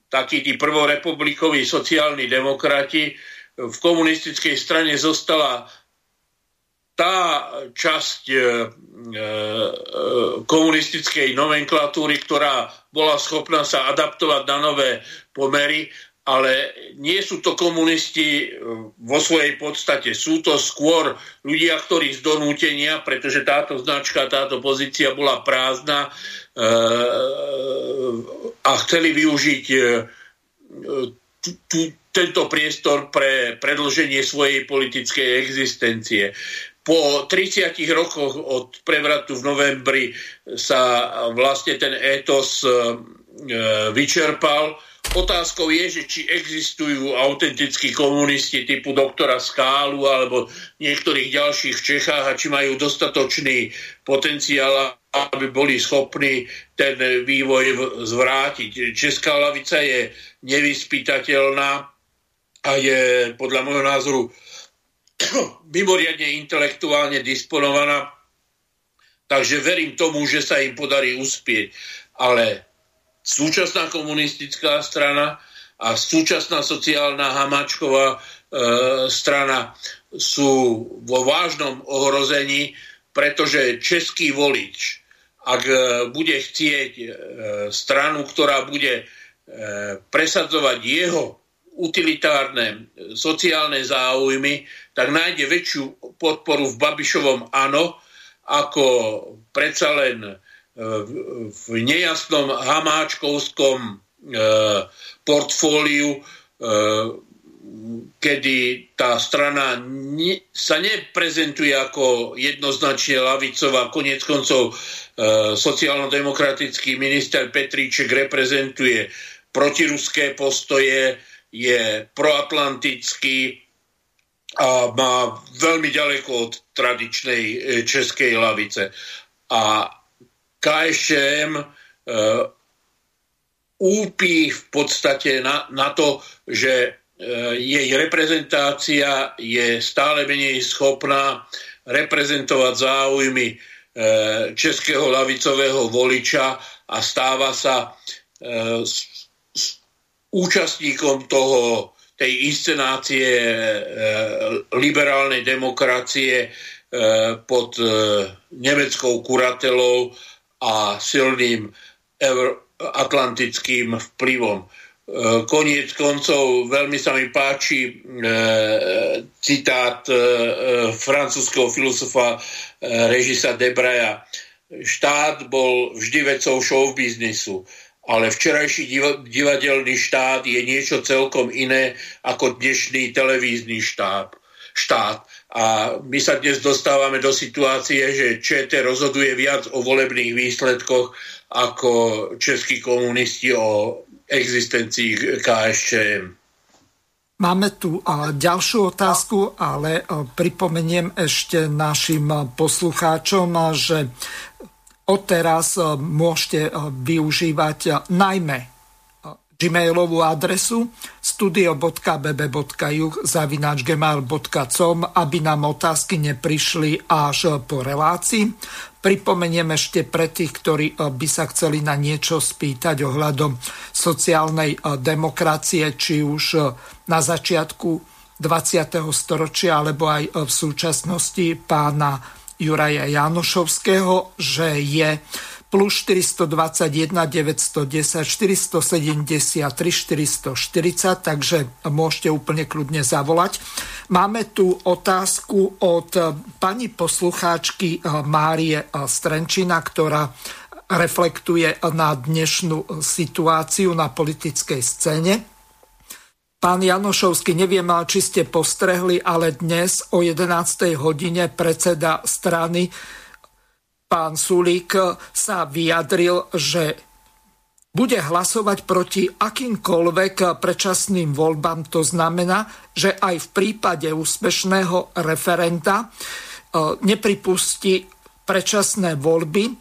takí tí prvorepublikoví sociálni demokrati. V komunistickej strane zostala tá časť e, komunistickej nomenklatúry, ktorá bola schopná sa adaptovať na nové pomery ale nie sú to komunisti e, vo svojej podstate. Sú to skôr ľudia, ktorí z donútenia, pretože táto značka, táto pozícia bola prázdna e, a chceli využiť e, tento priestor pre predlženie svojej politickej existencie. Po 30 rokoch od prevratu v novembri sa vlastne ten étos vyčerpal Otázkou je, že či existujú autentickí komunisti typu doktora Skálu alebo niektorých ďalších v Čechách a či majú dostatočný potenciál, aby boli schopní ten vývoj zvrátiť. Česká lavica je nevyspytateľná a je podľa môjho názoru [coughs] mimoriadne intelektuálne disponovaná, takže verím tomu, že sa im podarí uspieť. Ale súčasná komunistická strana a súčasná sociálna Hamáčková e, strana sú vo vážnom ohrození, pretože český volič, ak e, bude chcieť e, stranu, ktorá bude e, presadzovať jeho utilitárne sociálne záujmy, tak nájde väčšiu podporu v Babišovom áno, ako predsa len v nejasnom hamáčkovskom portfóliu kedy tá strana sa neprezentuje ako jednoznačne lavicová. Konec koncov e, sociálno-demokratický minister Petríček reprezentuje protiruské postoje, je proatlantický a má veľmi ďaleko od tradičnej e, českej lavice. A KSČM e, úpí v podstate na, na to, že Eh, jej reprezentácia je stále menej schopná reprezentovať záujmy eh, českého lavicového voliča a stáva sa eh, účastníkom toho, tej inscenácie liberálnej demokracie pod nemeckou kuratelou a silným atlantickým vplyvom. E, koniec koncov veľmi sa mi páči e, citát e, e, francúzského filozofa e, Režisa Debraja. Štát bol vždy vecou showbiznisu, ale včerajší divadelný štát je niečo celkom iné ako dnešný televízny štát. Štát. A my sa dnes dostávame do situácie, že ČT rozhoduje viac o volebných výsledkoch ako českí komunisti o existencii KSČM. Máme tu ďalšiu otázku, ale pripomeniem ešte našim poslucháčom, že odteraz môžete využívať najmä gmailovú adresu studio.bb.juh.gmail.com aby nám otázky neprišli až po relácii. Pripomeniem ešte pre tých, ktorí eh, by sa chceli na niečo spýtať ohľadom sociálnej eh, demokracie, či už eh, na začiatku 20. storočia, alebo aj v súčasnosti pána Juraja Janošovského, že je plus 421 910 473 440, takže môžete úplne kľudne zavolať. Máme tu otázku od pani poslucháčky eh, Márie eh, Strenčina, ktorá reflektuje na dnešnú situáciu na politickej scéne. Pán Janošovský, neviem, či ste postrehli, ale dnes o 11. hodine predseda strany pán Sulík sa vyjadril, že bude hlasovať proti akýmkoľvek predčasným voľbám. To znamená, že aj v prípade úspešného referenta e, nepripustí predčasné voľby. E,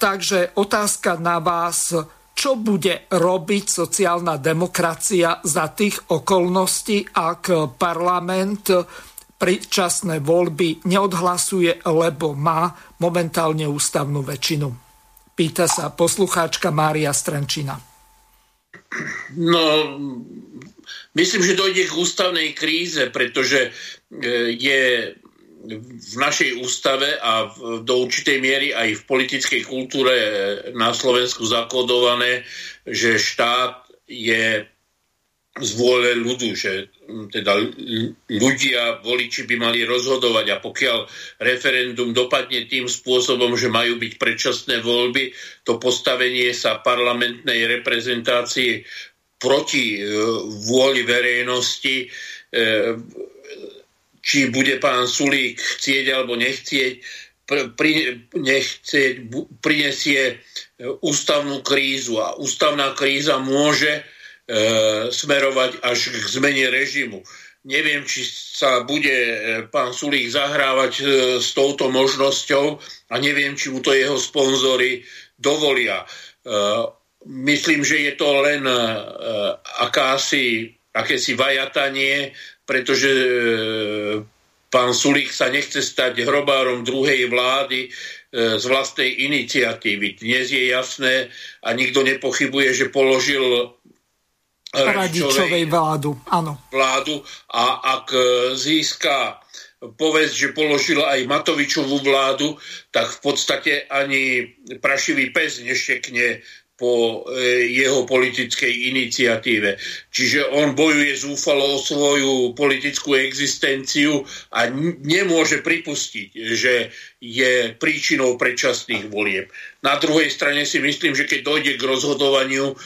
takže otázka na vás, čo bude robiť sociálna demokracia za tých okolností, ak parlament predčasné voľby neodhlasuje, lebo má momentálne ústavnú väčšinu. Pýta sa poslucháčka Mária Strančina. No, myslím, že dojde k ústavnej kríze, pretože e, je v našej ústave a do určitej miery aj v politickej kultúre na Slovensku zakodované, že štát je z vôle ľudu, že teda ľudia, voliči by mali rozhodovať a pokiaľ referendum dopadne tým spôsobom, že majú byť predčasné voľby, to postavenie sa parlamentnej reprezentácie proti e, vôli verejnosti, e, či bude pán Sulík chcieť alebo nechcieť, nechcieť prinesie e, ústavnú krízu. A ústavná kríza môže smerovať až k zmene režimu. Neviem, či sa bude e, pán Sulík zahrávať e, s touto možnosťou a neviem, či mu to jeho sponzory dovolia. Myslím, že je to len akási, akési vajatanie, pretože pán Sulík sa nechce stať hrobárom druhej vlády, z vlastnej iniciatívy. Dnes je jasné a nikto nepochybuje, že položil Radičovej vládu, áno. vládu a ak získa povesť, že položil aj Matovičovú vládu, tak v podstate ani prašivý pes nešekne po e, jeho politickej iniciatíve. Čiže on bojuje zúfalo o svoju politickú existenciu a nemôže pripustiť, že je príčinou predčasných volieb. Na druhej strane si myslím, že keď dojde k rozhodovaniu, e,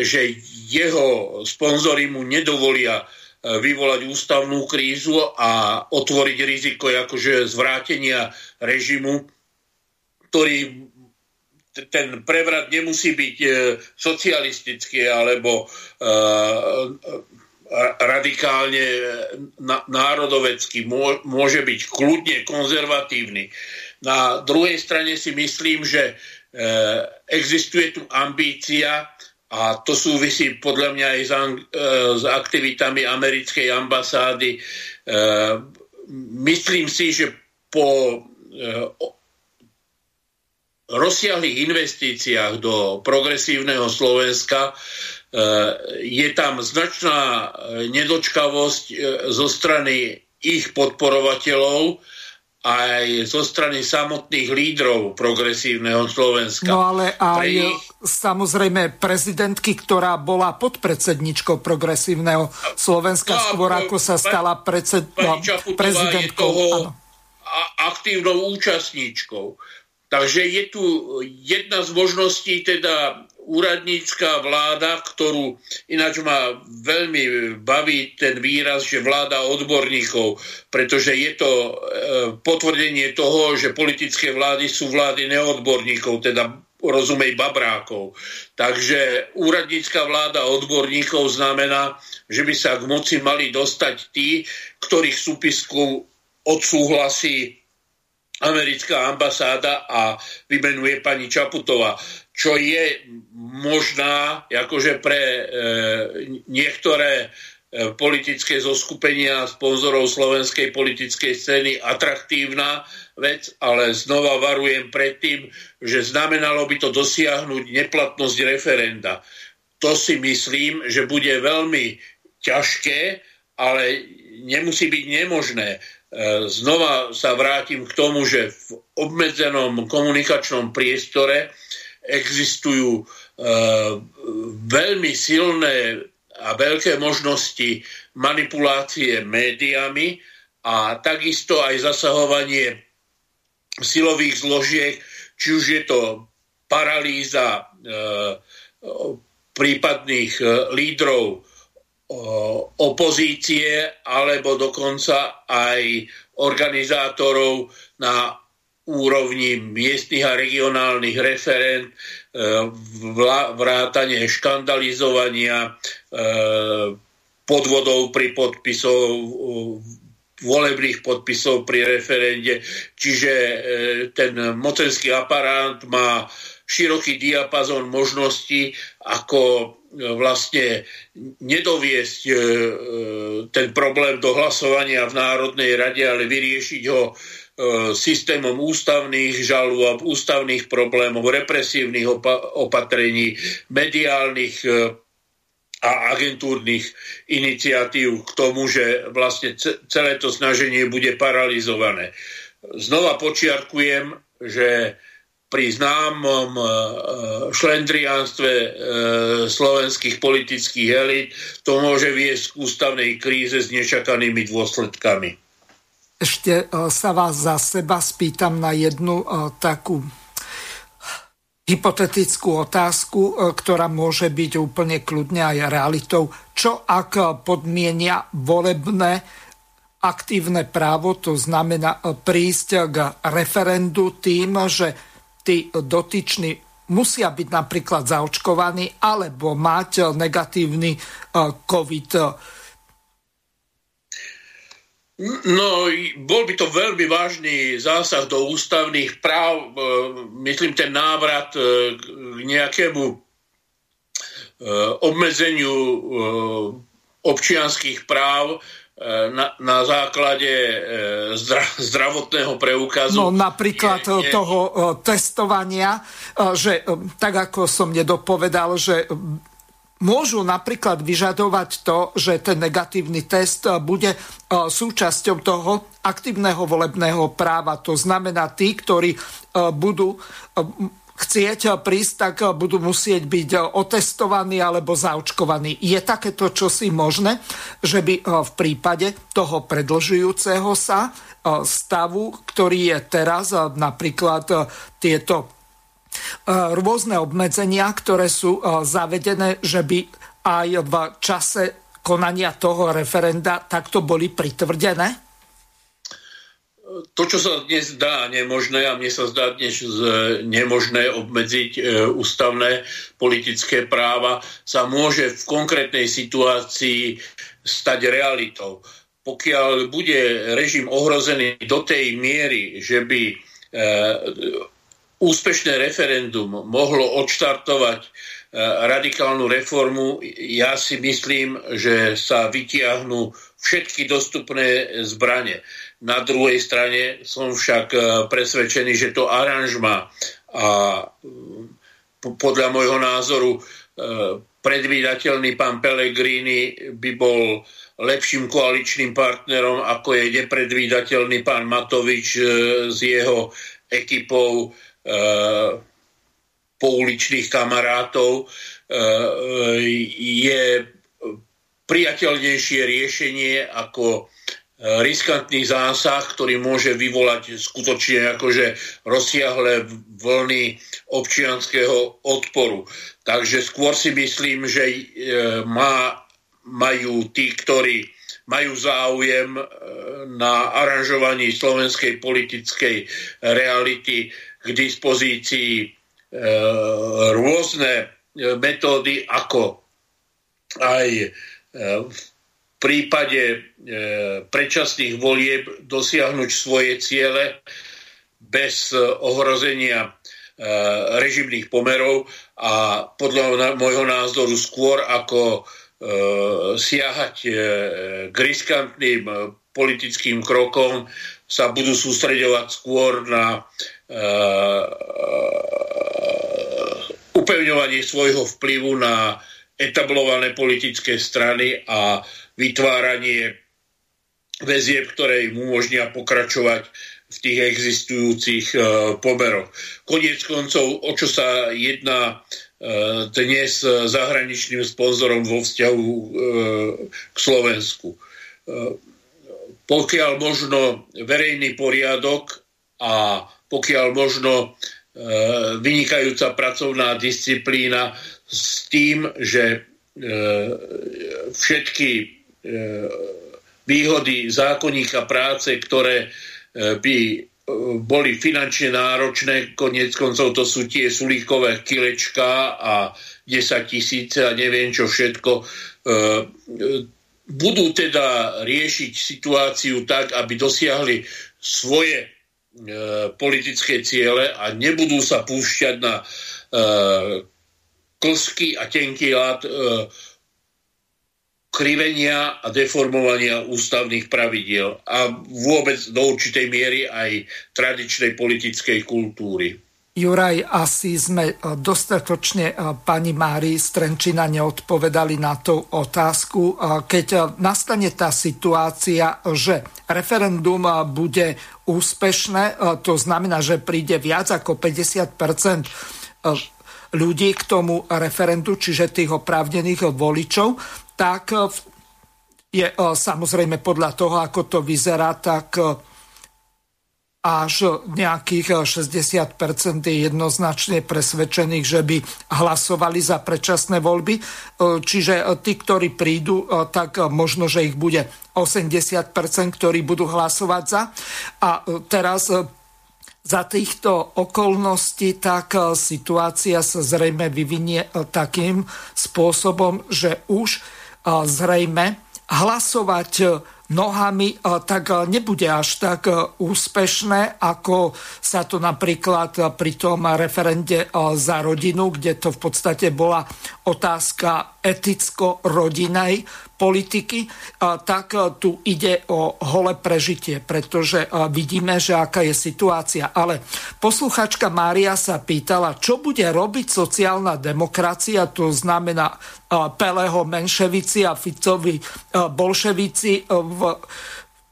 že jeho sponzory mu nedovolia e, vyvolať ústavnú krízu a otvoriť riziko akože zvrátenia režimu, ktorý ten prevrat nemusí byť e, socialistický alebo e, radikálne e, národovecký, môže byť kľudne konzervatívny. Na druhej strane si myslím, že existuje tu ambícia a to súvisí podľa mňa aj s aktivitami americkej ambasády. Myslím si, že po rozsiahlých investíciách do progresívneho Slovenska e, je tam značná e, nedočkavosť e, zo strany ich podporovateľov aj zo strany samotných lídrov progresívneho Slovenska. No ale aj ich... samozrejme prezidentky, ktorá bola podpredsedničkou progresívneho Slovenska, no, skôr ako sa stala predsed... no, prezidentkou. Je toho aktívnou účastníčkou. Takže je tu jedna z možností, teda úradnícká vláda, ktorú ináč ma veľmi baví ten výraz, že vláda odborníkov, pretože je to e, potvrdenie toho, že politické vlády sú vlády neodborníkov, teda rozumej babrákov. Takže úradnícká vláda odborníkov znamená, že by sa k moci mali dostať tí, ktorých súpisku odsúhlasí americká ambasáda a vymenuje pani Čaputová, čo je možná akože pre e, niektoré e, politické zoskupenia sponzorov slovenskej politickej scény atraktívna vec, ale znova varujem pred tým, že znamenalo by to dosiahnuť neplatnosť referenda. To si myslím, že bude veľmi ťažké, ale nemusí byť nemožné. E, znova sa vrátim k tomu, že v obmedzenom komunikačnom priestore existujú e, veľmi silné a veľké možnosti manipulácie médiami a takisto aj zasahovanie silových zložiek, či už je to paralýza e, prípadných lídrov opozície alebo dokonca aj organizátorov na úrovni miestnych a regionálnych referent, e, vrátanie škandalizovania, e, podvodov pri podpisov, volebných podpisov pri referende. Čiže e, ten mocenský aparát má široký diapazon možností, ako vlastne nedoviesť e, e, ten problém do hlasovania v Národnej rade, ale vyriešiť ho e, systémom ústavných žalôb, ústavných problémov, represívnych opatrení, mediálnych a agentúrnych iniciatív k tomu, že vlastne celé to snaženie bude paralizované. Znova počiarkujem, že pri známom e, e, šlendriánstve e, slovenských politických elit to môže viesť k ústavnej kríze s nečakanými dôsledkami. Ešte sa vás za seba spýtam na jednu takú hypotetickú otázku, ktorá môže byť úplne kľudne aj realitou. Čo ak podmienia volebné aktívne právo, to znamená prísť k referendu tým, že tí dotyční musia byť napríklad zaočkovaní alebo mať negatívny e, COVID. No, bol by to veľmi vážny zásah do ústavných práv. E, myslím, ten návrat e, k nejakému obmedzeniu občianských práv na, na základe zdra, zdravotného preukazu. No napríklad je, je... toho testovania, že tak ako som nedopovedal, že môžu napríklad vyžadovať to, že ten negatívny test bude e, súčasťou toho aktívneho volebného práva. To znamená, tí, ktorí e, budú e, chcieť prísť, tak budú musieť byť otestovaní alebo zaočkovaní. Je takéto čosi možné, že by v prípade toho predlžujúceho sa stavu, ktorý je teraz, napríklad tieto rôzne obmedzenia, ktoré sú zavedené, že by aj v čase konania toho referenda takto boli pritvrdené? To, čo sa dnes dá nemožné, a mne sa zdá dnes nemožné obmedziť e, ústavné politické práva, sa môže v konkrétnej situácii stať realitou. Pokiaľ bude režim ohrozený do tej miery, že by úspešné referendum mohlo odštartovať e, radikálnu reformu, ja si myslím, že sa vytiahnu všetky dostupné zbranie. Na druhej strane som však e, presvedčený, že to aranžma a podľa môjho názoru e, predvídateľný pán Pellegrini by bol lepším koaličným partnerom, ako je nepredvídateľný pán Matovič s jeho ekipou pouličných kamarátov. Je priateľnejšie riešenie ako riskantný zásah, ktorý môže vyvolať skutočne akože rozsiahle vlny občianského odporu. Takže skôr si myslím, že má, majú tí, ktorí majú záujem na aranžovaní slovenskej politickej reality k dispozícii e, rôzne e, metódy, ako aj e, v prípade predčasných volieb dosiahnuť svoje ciele bez ohrozenia režimných pomerov a podľa môjho názoru skôr ako siahať k riskantným politickým krokom sa budú sústreďovať skôr na upevňovanie svojho vplyvu na etablované politické strany a vytváranie väzieb, ktoré im umožnia pokračovať v tých existujúcich uh, pomeroch. Koniec koncov, o čo sa jedná uh, dnes zahraničným sponzorom vo vzťahu uh, k Slovensku. Pokiaľ možno verejný poriadok a pokiaľ možno e, vynikajúca pracovná disciplína s tým, že e, všetky e, výhody zákonníka práce, ktoré by boli finančne náročné, konec koncov to sú tie sulíkové kilečka a 10 tisíce a neviem čo všetko, budú teda riešiť situáciu tak, aby dosiahli svoje E, politické ciele a nebudú sa púšťať na e, klsky a tenký lát e, krivenia a deformovania ústavných pravidiel a vôbec do určitej miery aj tradičnej politickej kultúry. Juraj, asi sme e, dostatočne e, pani Mári Strenčina neodpovedali na tú otázku. E, keď nastane tá situácia, že referendum bude úspešné, to znamená, že príde viac ako 50 ľudí k tomu referendu, čiže tých oprávnených voličov, tak je samozrejme podľa toho, ako to vyzerá, tak až nejakých 60% je jednoznačne presvedčených, že by hlasovali za predčasné voľby. Čiže tí, ktorí prídu, tak možno, že ich bude 80%, ktorí budú hlasovať za. A teraz za týchto okolností tak situácia sa zrejme vyvinie takým spôsobom, že už zrejme hlasovať nohami, tak nebude až tak úspešné, ako sa to napríklad pri tom referende za rodinu, kde to v podstate bola otázka eticko-rodinej politiky, tak tu ide o hole prežitie, pretože vidíme, že aká je situácia. Ale posluchačka Mária sa pýtala, čo bude robiť sociálna demokracia, to znamená Peleho menševici a Ficovi bolševici v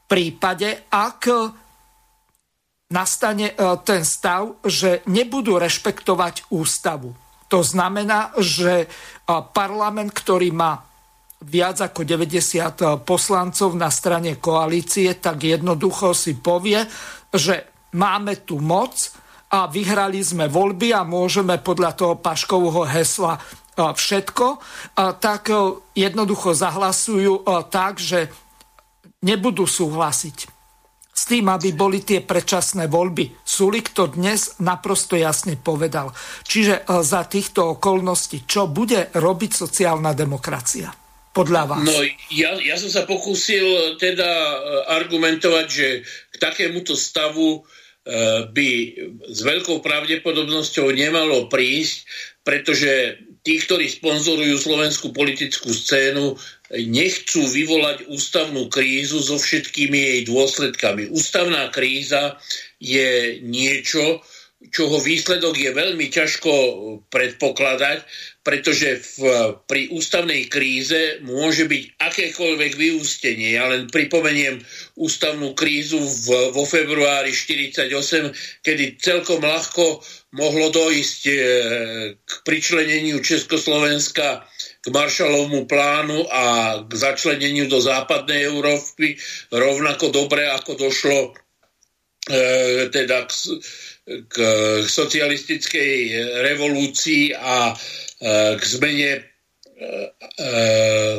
prípade, ak nastane ten stav, že nebudú rešpektovať ústavu. To znamená, že parlament, ktorý má viac ako 90 poslancov na strane koalície, tak jednoducho si povie, že máme tu moc a vyhrali sme voľby a môžeme podľa toho Paškovho hesla všetko, tak jednoducho zahlasujú tak, že nebudú súhlasiť s tým, aby boli tie predčasné voľby. Sulik to dnes naprosto jasne povedal. Čiže e, za týchto okolností, čo bude robiť sociálna demokracia? Podľa vás. No, ja, ja som sa pokúsil teda e, argumentovať, že k takémuto stavu e, by s veľkou pravdepodobnosťou nemalo prísť, pretože tí, ktorí sponzorujú slovenskú politickú scénu, nechcú vyvolať ústavnú krízu so všetkými jej dôsledkami. Ústavná kríza je niečo, čoho výsledok je veľmi ťažko predpokladať, pretože v, pri ústavnej kríze môže byť akékoľvek vyústenie. Ja len pripomeniem ústavnú krízu v, vo februári 1948, kedy celkom ľahko mohlo dojsť e, k pričleneniu Československa k Marshallovmu plánu a k začleneniu do západnej Európy rovnako dobre, ako došlo e, teda k, k socialistickej revolúcii a e, k zmene e, e,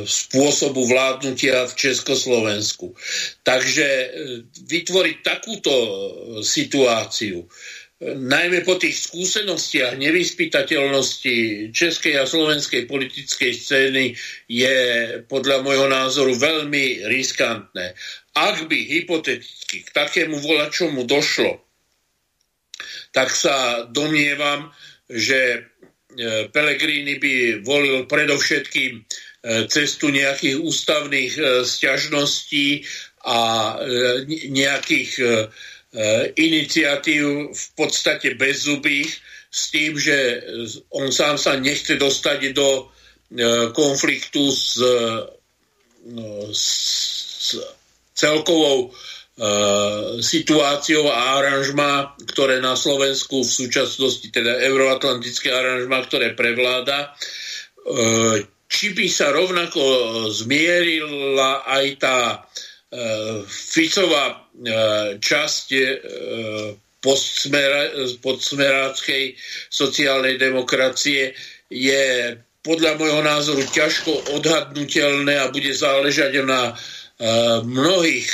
spôsobu vládnutia v Československu. Takže e, vytvoriť takúto situáciu, najmä po tých skúsenostiach nevyspytateľnosti českej a slovenskej politickej scény je podľa môjho názoru veľmi riskantné. Ak by hypoteticky k takému volačomu došlo, tak sa domnievam, že e, Pellegrini by volil predovšetkým e, cestu nejakých ústavných e, sťažností a nejakých iniciatív v podstate bezzubých s tým, že on sám sa nechce dostať do e, konfliktu s, no, s celkovou e, situáciou a aranžma, ktoré na Slovensku v súčasnosti, teda euroatlantické aranžma, ktoré prevláda, či by sa rovnako zmierila aj tá Ficová E, časť e, podsmeráckej sociálnej demokracie je podľa môjho názoru ťažko odhadnutelné a bude záležať na e, mnohých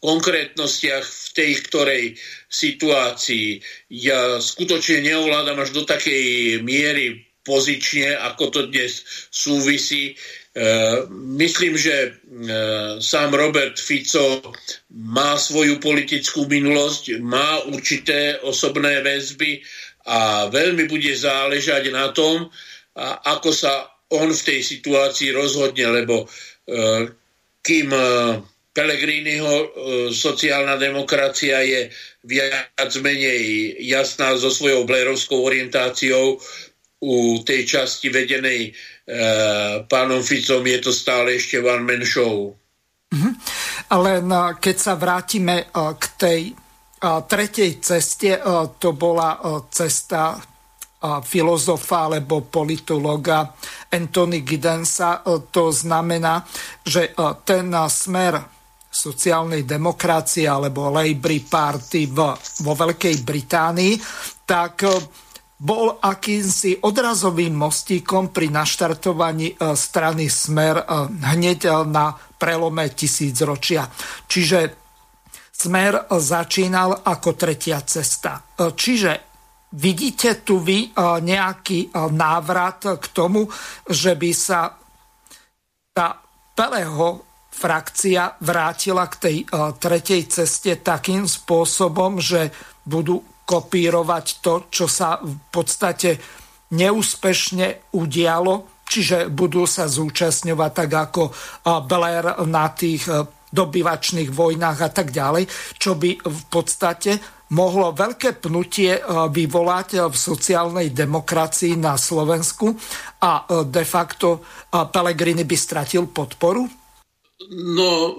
konkrétnostiach v tej ktorej situácii. Ja skutočne neovládam až do takej miery pozične, ako to dnes súvisí. E, myslím, že e, sám Robert Fico má svoju politickú minulosť, má určité osobné väzby a veľmi bude záležať na tom, ako sa on v tej situácii rozhodne, lebo e, kým Pellegriniho sociálna demokracia je viac menej jasná so svojou blerovskou orientáciou, u tej časti vedenej Eh, pánom Ficom je to stále ešte one man show. Mhm. Ale no, keď sa vrátime eh, k tej eh, tretej ceste, to bola cesta filozofa alebo politologa Anthony Gidensa. To znamená, že ten smer sociálnej demokracie alebo Labour Party vo Veľkej Británii, tak bol akýmsi odrazovým mostíkom pri naštartovaní e, strany Smer e, hneď e, na prelome tisícročia. Čiže Smer začínal ako tretia cesta. Čiže vidíte tu vy nejaký návrat k tomu, že by sa tá Peleho frakcia vrátila k tej tretej ceste takým spôsobom, že budú kopírovať to, čo sa v podstate neúspešne udialo čiže budú sa zúčastňovať tak ako Blair na tých dobyvačných vojnách a tak ďalej, čo by v podstate mohlo veľké pnutie vyvolať v sociálnej demokracii na Slovensku a de facto Pelegrini by stratil podporu? No,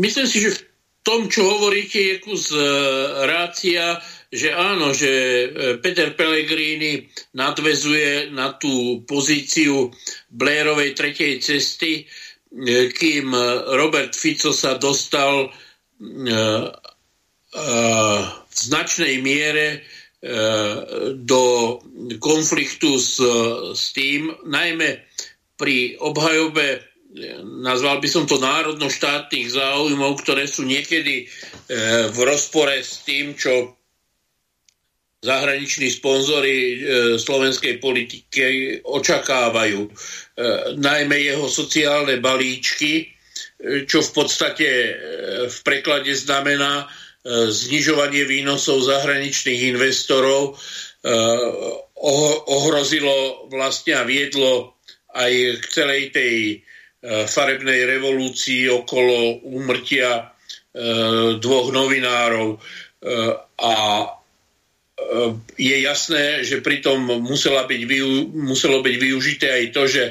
myslím si, že v tom, čo hovoríte, je kus e, rácia, že áno, že e, Peter Pellegrini nadvezuje na tú pozíciu Blairovej tretej cesty, e, kým Robert Fico sa dostal v značnej miere do konfliktu s, s tým, najmä pri obhajobe nazval by som to národno-štátnych záujmov, ktoré sú niekedy e, v rozpore s tým, čo zahraniční sponzory e, slovenskej politiky očakávajú. E, najmä jeho sociálne balíčky, čo v podstate v preklade znamená znižovanie výnosov zahraničných investorov, ohrozilo vlastne a viedlo aj k celej tej E, farebnej revolúcii okolo úmrtia e, dvoch novinárov. E, a je jasné, že pritom musela byť, muselo byť využité aj to, že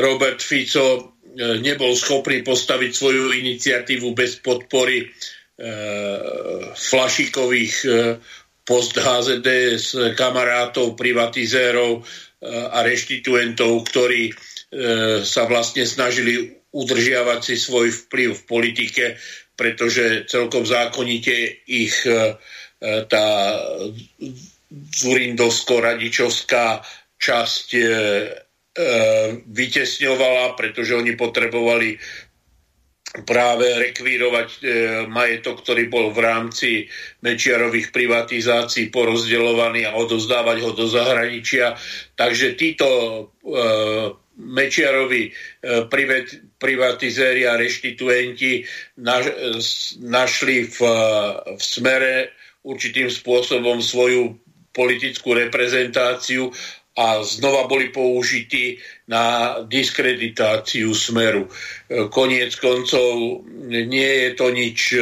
Robert Fico nebol schopný postaviť svoju iniciatívu bez podpory flašikových post HZDS kamarátov, privatizérov a reštituentov, ktorí sa vlastne snažili udržiavať si svoj vplyv v politike, pretože celkom zákonite ich e, tá zurindovsko-radičovská časť vytesňovala, pretože oni potrebovali práve rekvírovať e, majetok, ktorý bol v rámci Mečiarových privatizácií porozdeľovaný a odozdávať ho do zahraničia. Takže títo e, Mečiarovi e, privatizéri a reštituenti našli v, v smere určitým spôsobom svoju politickú reprezentáciu a znova boli použití na diskreditáciu smeru. E, koniec koncov nie je to nič e,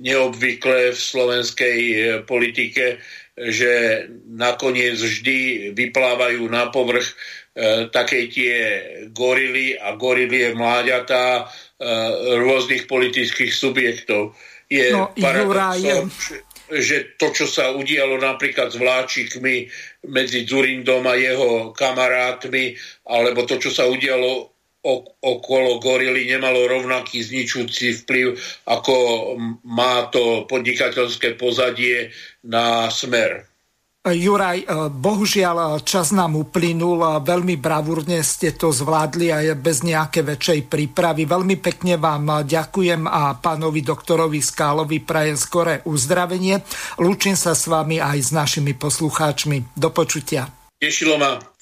neobvyklé v slovenskej politike, že nakoniec vždy vyplávajú na povrch E, také tie gorily a gorilie mláďatá e, rôznych politických subjektov. Je no, paradoxom, že to, čo sa udialo napríklad s vláčikmi medzi Zurindom a jeho kamarátmi, alebo to, čo sa udialo okolo gorily nemalo rovnaký zničujúci vplyv, ako má to podnikateľské pozadie na smer. Juraj, e, bohužiaľ e, čas nám uplynul, e, veľmi bravúrne ste to zvládli aj bez nejaké väčšej prípravy. Veľmi pekne vám ďakujem a pánovi doktorovi Skálovi prajem skore uzdravenie. Lúčim sa s vami aj s našimi poslucháčmi. Do počutia. Tešilo ma.